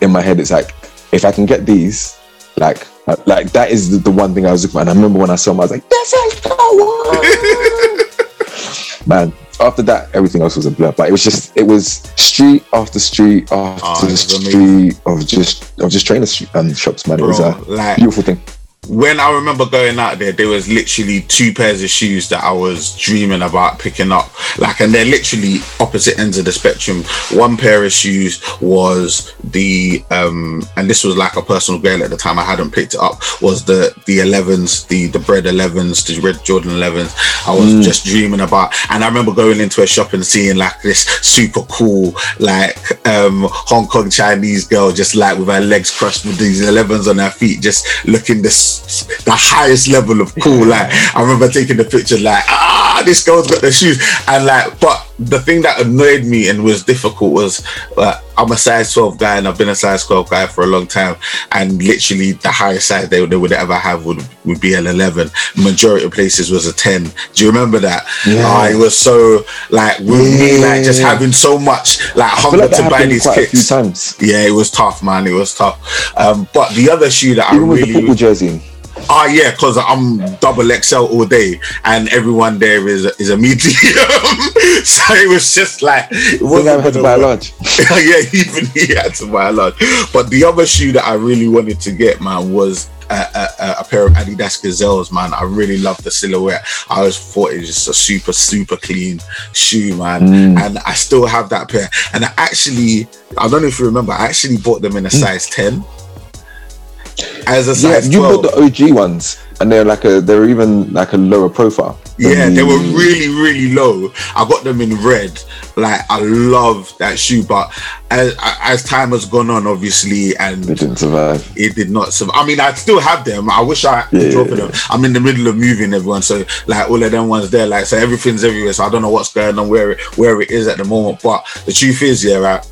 in my head it's like if I can get these, like like that is the, the one thing I was looking for. And I remember when I saw them, I was like, this is the one. Man, after that, everything else was a blur. But it was just it was street after street after Oh, street of just of just trainer sh- um, shops. Man, it was a like beautiful thing. when I remember going out there, there was literally two pairs of shoes that I was dreaming about picking up. Like, and they're literally opposite ends of the spectrum. One pair of shoes was the, um, and this was like a personal goal at the time. I hadn't picked it up. Was the the 11s, the the bread 11s, the red Jordan 11s. I was just dreaming about, and I remember going into a shop and seeing like this super cool, like um Hong Kong Chinese girl, just like with her legs crossed with these 11s on her feet, just looking this the highest level of cool. Like I remember taking the picture, like ah, this girl's got the shoes, and like, but the thing that annoyed me and was difficult was uh, I'm a size 12 guy and I've been a size 12 guy for a long time, and literally the highest size they, they would ever have would would be an 11. Majority of places was a 10. Do you remember that? Yeah. Ah, it was so like with me, like just having so much like I hunger like to buy these quite a few kits. times. Yeah, it was tough, man. It was tough. Um, but the other shoe that Even I with the really jersey. Ah, yeah, because I'm double XL all day, and everyone there is is a medium, so it was just like it I think I wasn't had to buy a large. yeah, even he had to buy a large. But the other shoe that I really wanted to get, man, was a, a, a pair of Adidas Gazelles, man. I really love the silhouette. I always thought it was just a super, super clean shoe, man. Mm. And I still have that pair. And I actually, I don't know if you remember, I actually bought them in a size 10. As a Yeah, size you 12. bought the OG ones, and they're like a they're even like a lower profile. Yeah, they were really, really low. I got them in red. Like I love that shoe, but as as time has gone on, obviously, and didn't survive. it did not survive. I mean, I still have them. I wish I Yeah, drop yeah, them. I'm in the middle of moving everyone, so like all of them ones there, like so everything's everywhere. So I don't know what's going on where it where it is at the moment. But the truth is, yeah, right.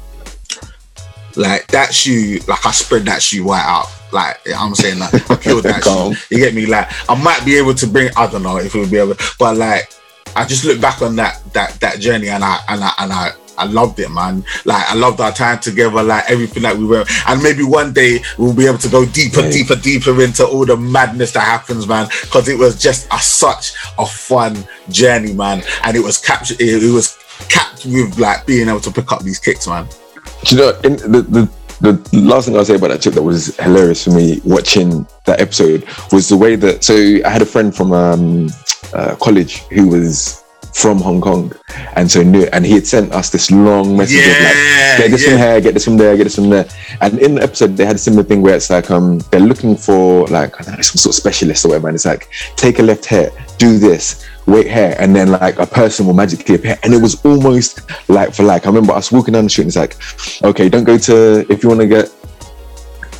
Like that shoe, like I spread that shoe right out. Like I'm saying, like I killed that shoe. You get me? Like I might be able to bring. I don't know if it would be able, but like I just look back on that that that journey and I and I and I. I loved it, man. Like I loved our time together, like everything that we were, and maybe one day we'll be able to go deeper, Yeah. deeper, deeper into all the madness that happens, man. Because it was just a, such a fun journey, man, and it was captured. It, it was capped with like being able to pick up these kicks, man. Do you know in the, the the last thing I'll say about that trip that was hilarious for me watching that episode was the way that so I had a friend from um, uh, college who was from Hong Kong, and so knew, and he had sent us this long message of like, get this yeah. from here, get this from there, get this from there. And in the episode, they had a similar thing where it's like um they're looking for like know, some sort of specialist or whatever, and it's like take a left here, do this, wait here, and then like a person will magically appear. And it was almost like for like. I remember us walking down the street, and it's like, okay, don't go to if you want to get,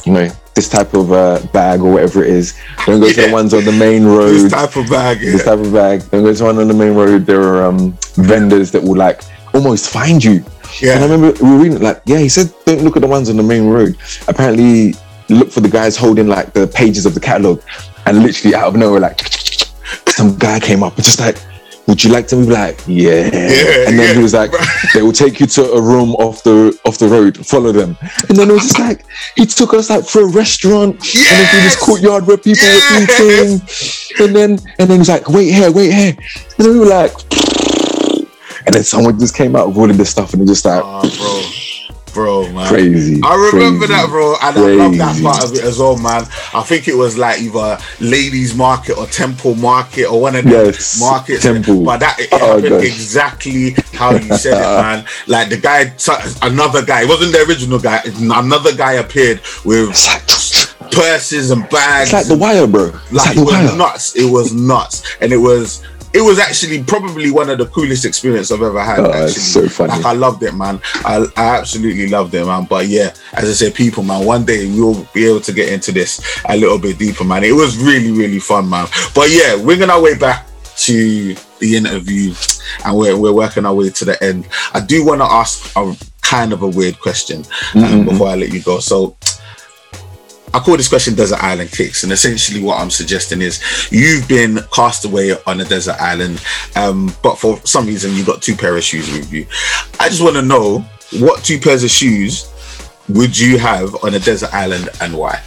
you know. This type of uh, bag or whatever it is. Don't go to the ones on the main road This type of bag. this Yeah. type of bag. Don't go to one on the main road. There are um, vendors that will like almost find you. And I remember we were reading like, yeah, he said don't look at the ones on the main road. Apparently, look for the guys holding like the pages of the catalog, and literally out of nowhere, like some guy came up and just like. Would you like to be like, yeah? Yeah, and then yeah. he was like, they will take you to a room off the off the road. Follow them. And then it was just like he took us like for a restaurant and then through this courtyard where people Yes! were eating. And then and then he's like, wait here, wait here. And then we were like, and then someone just came out with all of this stuff and it just like Oh, bro, man. crazy. I remember crazy. that, bro, and I love that part of it as well, man. I think it was like either Ladies Market or Temple Market or one of the Yes, markets. Temple. But that it Oh, happened gosh. exactly how you said it, man. Like the guy, another guy, it wasn't the original guy. Another guy appeared with purses and bags. it's like the wire, bro. It's like like, it was wire. nuts. It was nuts, and it was it was actually probably one of the coolest experiences I've ever had. Oh, so funny. Like I loved it, man. I, I absolutely loved it, man. But yeah, as I said, people, man, one day we'll be able to get into this a little bit deeper, man. It was really, really fun, man. But yeah, we're on our way back to the interview, and we're we're working our way to the end. I do want to ask a kind of a weird question um, Mhm. before I let you go. So. I call this question Desert Island Kicks, and essentially what I'm suggesting is you've been cast away on a desert island, um, but for some reason you got two pair of shoes with you. I just want to know what two pairs of shoes would you have on a desert island and why?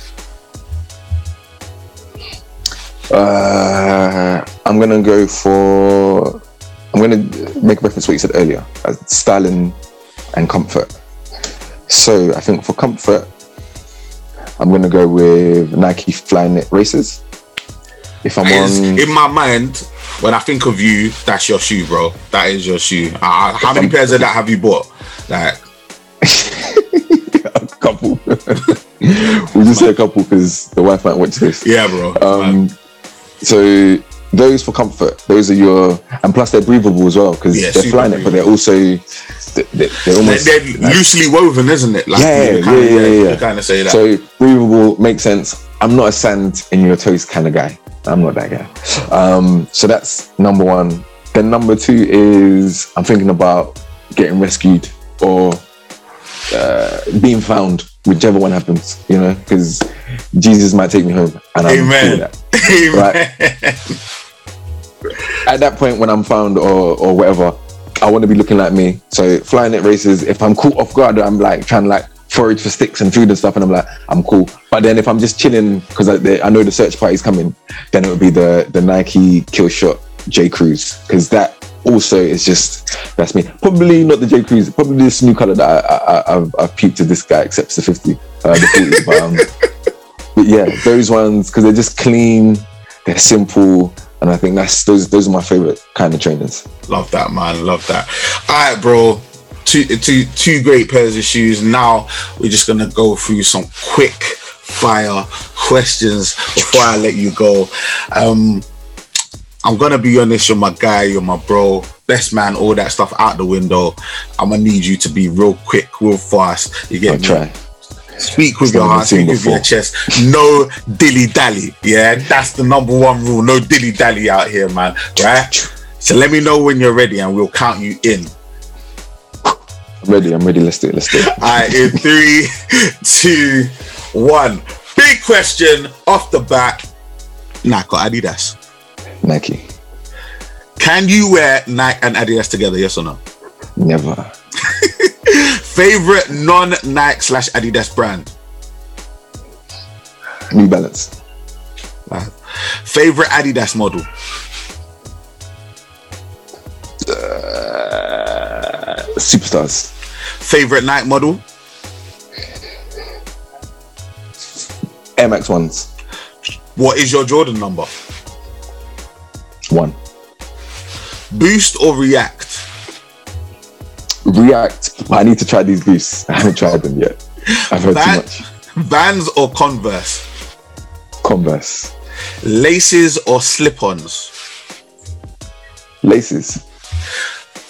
Uh, I'm gonna go for. I'm gonna make reference to what you said earlier, uh, styling and comfort. So I think for comfort, I'm gonna go with Nike Flyknit Racers. If I'm is- on, in my mind, when I think of you, that's your shoe, bro. That is your shoe. Uh, how many pairs of that have you bought? Like, a couple. we'll just say a couple because the wife might watch this. yeah, bro. Um, so those for comfort, those are your, and plus they're breathable as well because Yeah, they're Flyknit, but they're also they- they- they're they're, almost they're like- loosely woven, isn't it? Like, Yeah, you yeah, kinda, yeah, yeah, yeah. Kind of say that. So breathable makes sense. I'm not a sand in your toes kind of guy. I'm not that guy. Um, so that's number one. Then number two is I'm thinking about getting rescued or uh, being found, whichever one happens. You know, because Jesus might take me home, and I'm cool with Amen. that. Amen. At that point, when I'm found or or whatever, I want to be looking like me. So Flyknit Racers, if I'm caught off guard, I'm like trying to like forage for sticks and food and stuff, and I'm like, I'm cool. But then if I'm just chilling because I, I know the search party's coming, then it would be the the Nike Kill Shot J Crews because that also is just that's me. Probably not the J Crews, probably this new color that I, I, I, I've, I've peeped to this guy accepts the 50, uh, the 40, but, um, but yeah, those ones because they're just clean, they're simple, and I think that's those those are my favorite kind of trainers. Love that, man. Love that. All right, bro. Two, two, two great pairs of shoes. Now we're just gonna go through some quick fire questions before I let you go. Um, I'm gonna be honest. You're my guy. You're my bro. Best man. All that stuff out the window. I'm gonna need you to be real quick, real fast. You get I'll me? try. Speak with your heart, speak with your chest. No dilly dally. Yeah, that's the number one rule. No dilly dally out here, man. Right? So let me know when you're ready and we'll count you in. I'm ready. I'm ready. Let's do it. Let's do it. All right, in three, two, one. Big question off the bat. Nike or Adidas. Nike. Can you wear Nike and Adidas together? Yes or no? Never. Favorite non Nike slash Adidas brand. New Balance. Favorite Adidas model. Uh, superstars. Favorite Nike model. Air Max ones. What is your Jordan number? One. Boost or React? React. I need to try these boots. I haven't tried them yet. I've heard Van- too much. Vans or Converse? Converse. Laces or slip-ons? Laces.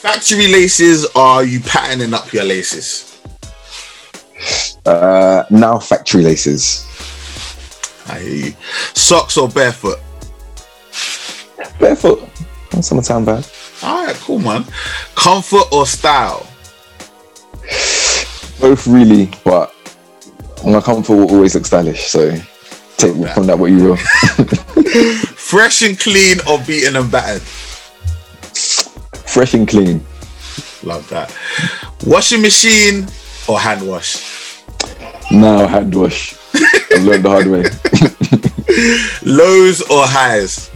Factory laces are you patterning up your laces? Uh, now factory laces. I hear you. Socks or barefoot? Barefoot. Summertime bad. All right, cool, man. Comfort or style? Both really, but my comfort will always look stylish. So take from that what you will. Fresh and clean or beaten and battered? Fresh and clean. Love that. Washing machine or hand wash? Now hand wash. I learned the hard way. Lows or highs?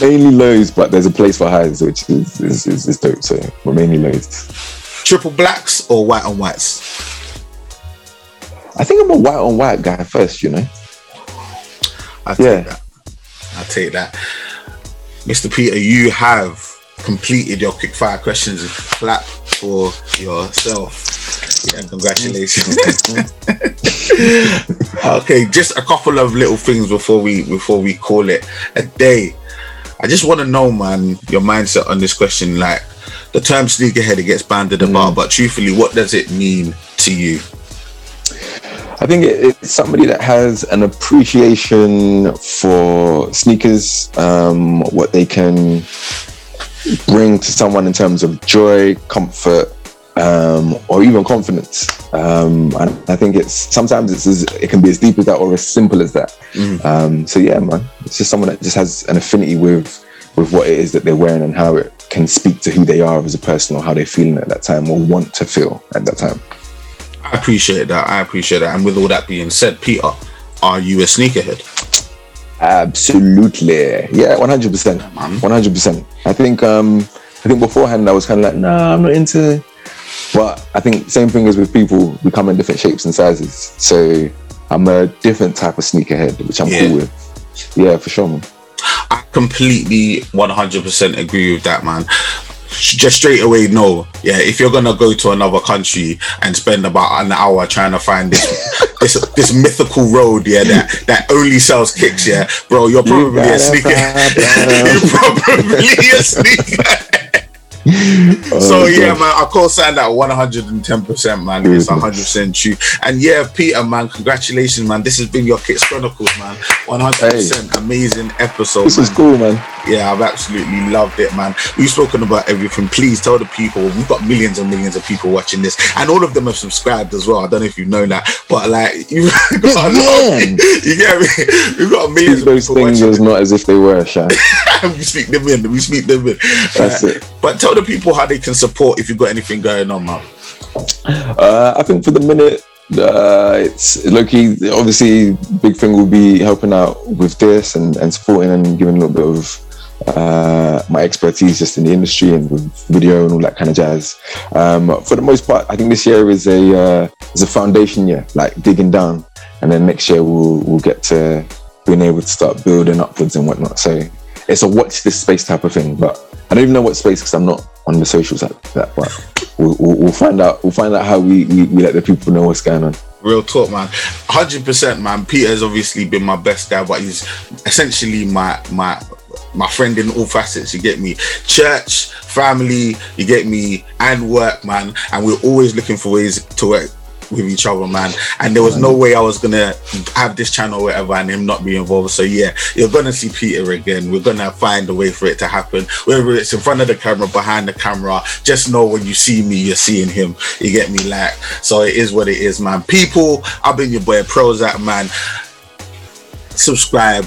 mainly lows, but there's a place for highs, which is is, is, is dope. So we're mainly lows. Triple blacks or white on whites? I think I'm a white on white guy first, you know. I take Yeah. that. I take that. Mr. Peter, you have completed your quick fire questions. Clap for yourself. Yeah, congratulations. okay, just a couple of little things before we before we call it a day. I just want to know, man, your mindset on this question. Like the term sneakerhead, it gets banded about, but truthfully, what does it mean to you? I think it, it's somebody that has an appreciation for sneakers, um, what they can bring to someone in terms of joy, comfort, um, or even confidence. Um, and I think it's sometimes it's as, it can be as deep as that or as simple as that. Um, so yeah, man, it's just someone that just has an affinity with with what it is that they're wearing and how it can speak to who they are as a person or how they're feeling at that time or want to feel at that time. I appreciate that. I appreciate that. And with all that being said, Peter, are you a sneakerhead? Absolutely. Yeah, one hundred percent. One hundred percent. I think um I think beforehand I was kind of like, nah, I'm not into but I think same thing as with people, we come in different shapes and sizes. So I'm a different type of sneakerhead, which I'm Yeah. cool with. Yeah, for sure, man. I completely 100% agree with that, man. Just straight away, no. Yeah, if you're gonna go to another country and spend about an hour trying to find this this this mythical road, yeah, that that only sells kicks, yeah, bro, you're probably a a sneaker. you're probably a sneaker. Oh, so yeah, man, I co-sign that 110 percent, man. Mm-hmm. It's 100 percent true. And yeah, Peter, man, congratulations, man. This has been your Kicks Chronicles, man. 100 percent amazing episode. This man. is cool, man. Yeah, I've absolutely loved it, man. We've spoken about everything. Please tell the people. We've got millions and millions of people watching this, and all of them have subscribed as well. I don't know if you know that, but like you've got a lot. Man. You get me? We've got millions Speak of those people things watching. as not as if they were, Shan. we speak them in. We speak them in. That's Uh, it. But tell the people how they can support if you've got anything going on, man. Uh, I think for the minute, uh, it's Loki. Obviously, big thing will be helping out with this and, and supporting and giving a little bit of uh, my expertise just in the industry and with video and all that kind of jazz. Um, for the most part, I think this year is a uh, is a foundation year, like digging down, and then next year we'll we'll get to being able to start building upwards and whatnot. So it's a watch this space type of thing, but I don't even know what space because I'm not on the socials like that. But we'll, we'll, we'll find out. We'll find out how we, we, we let the people know what's going on. Real talk, man. Hundred percent, man. Peter's obviously been my best guy, but he's essentially my my my friend in all facets. You get me, church, family. You get me, and work, man. And we're always looking for ways to work with each other, man. And there was no way I was gonna have this channel, or whatever, and him not be involved. So yeah, you're gonna see Peter again. We're gonna find a way for it to happen, whether it's in front of the camera, behind the camera. Just know when you see me, you're seeing him. You get me, like. So it is what it is, man. People, I've been your boy Prozac, man. Subscribe.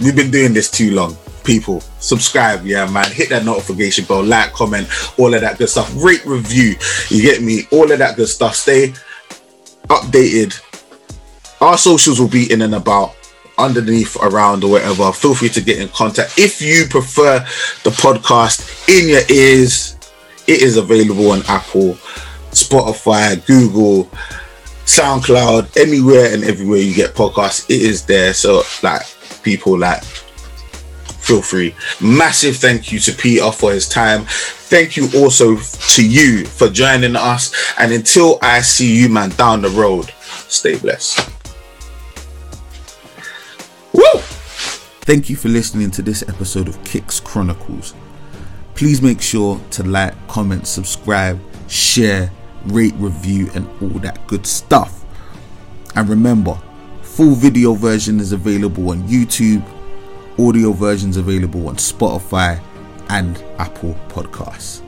We've been doing this too long. People, subscribe, yeah, man. Hit that notification bell, like, comment, all of that good stuff. Rate, review, you get me. All of that good stuff. Stay updated. Our socials will be in and about underneath, around, or whatever. Feel free to get in contact. If you prefer the podcast in your ears, it is available on Apple, Spotify, Google, SoundCloud, anywhere and everywhere you get podcasts. It is there. So, like, people like feel free. Massive thank you to Peter for his time. Thank you also to you for joining us. And until I see you, man, down the road, stay blessed. Woo! Thank you for listening to this episode of Kicks Chronicles. Please make sure to like, comment, subscribe, share, rate, review, and all that good stuff. And remember, full video version is available on YouTube, audio versions available on Spotify and Apple Podcasts.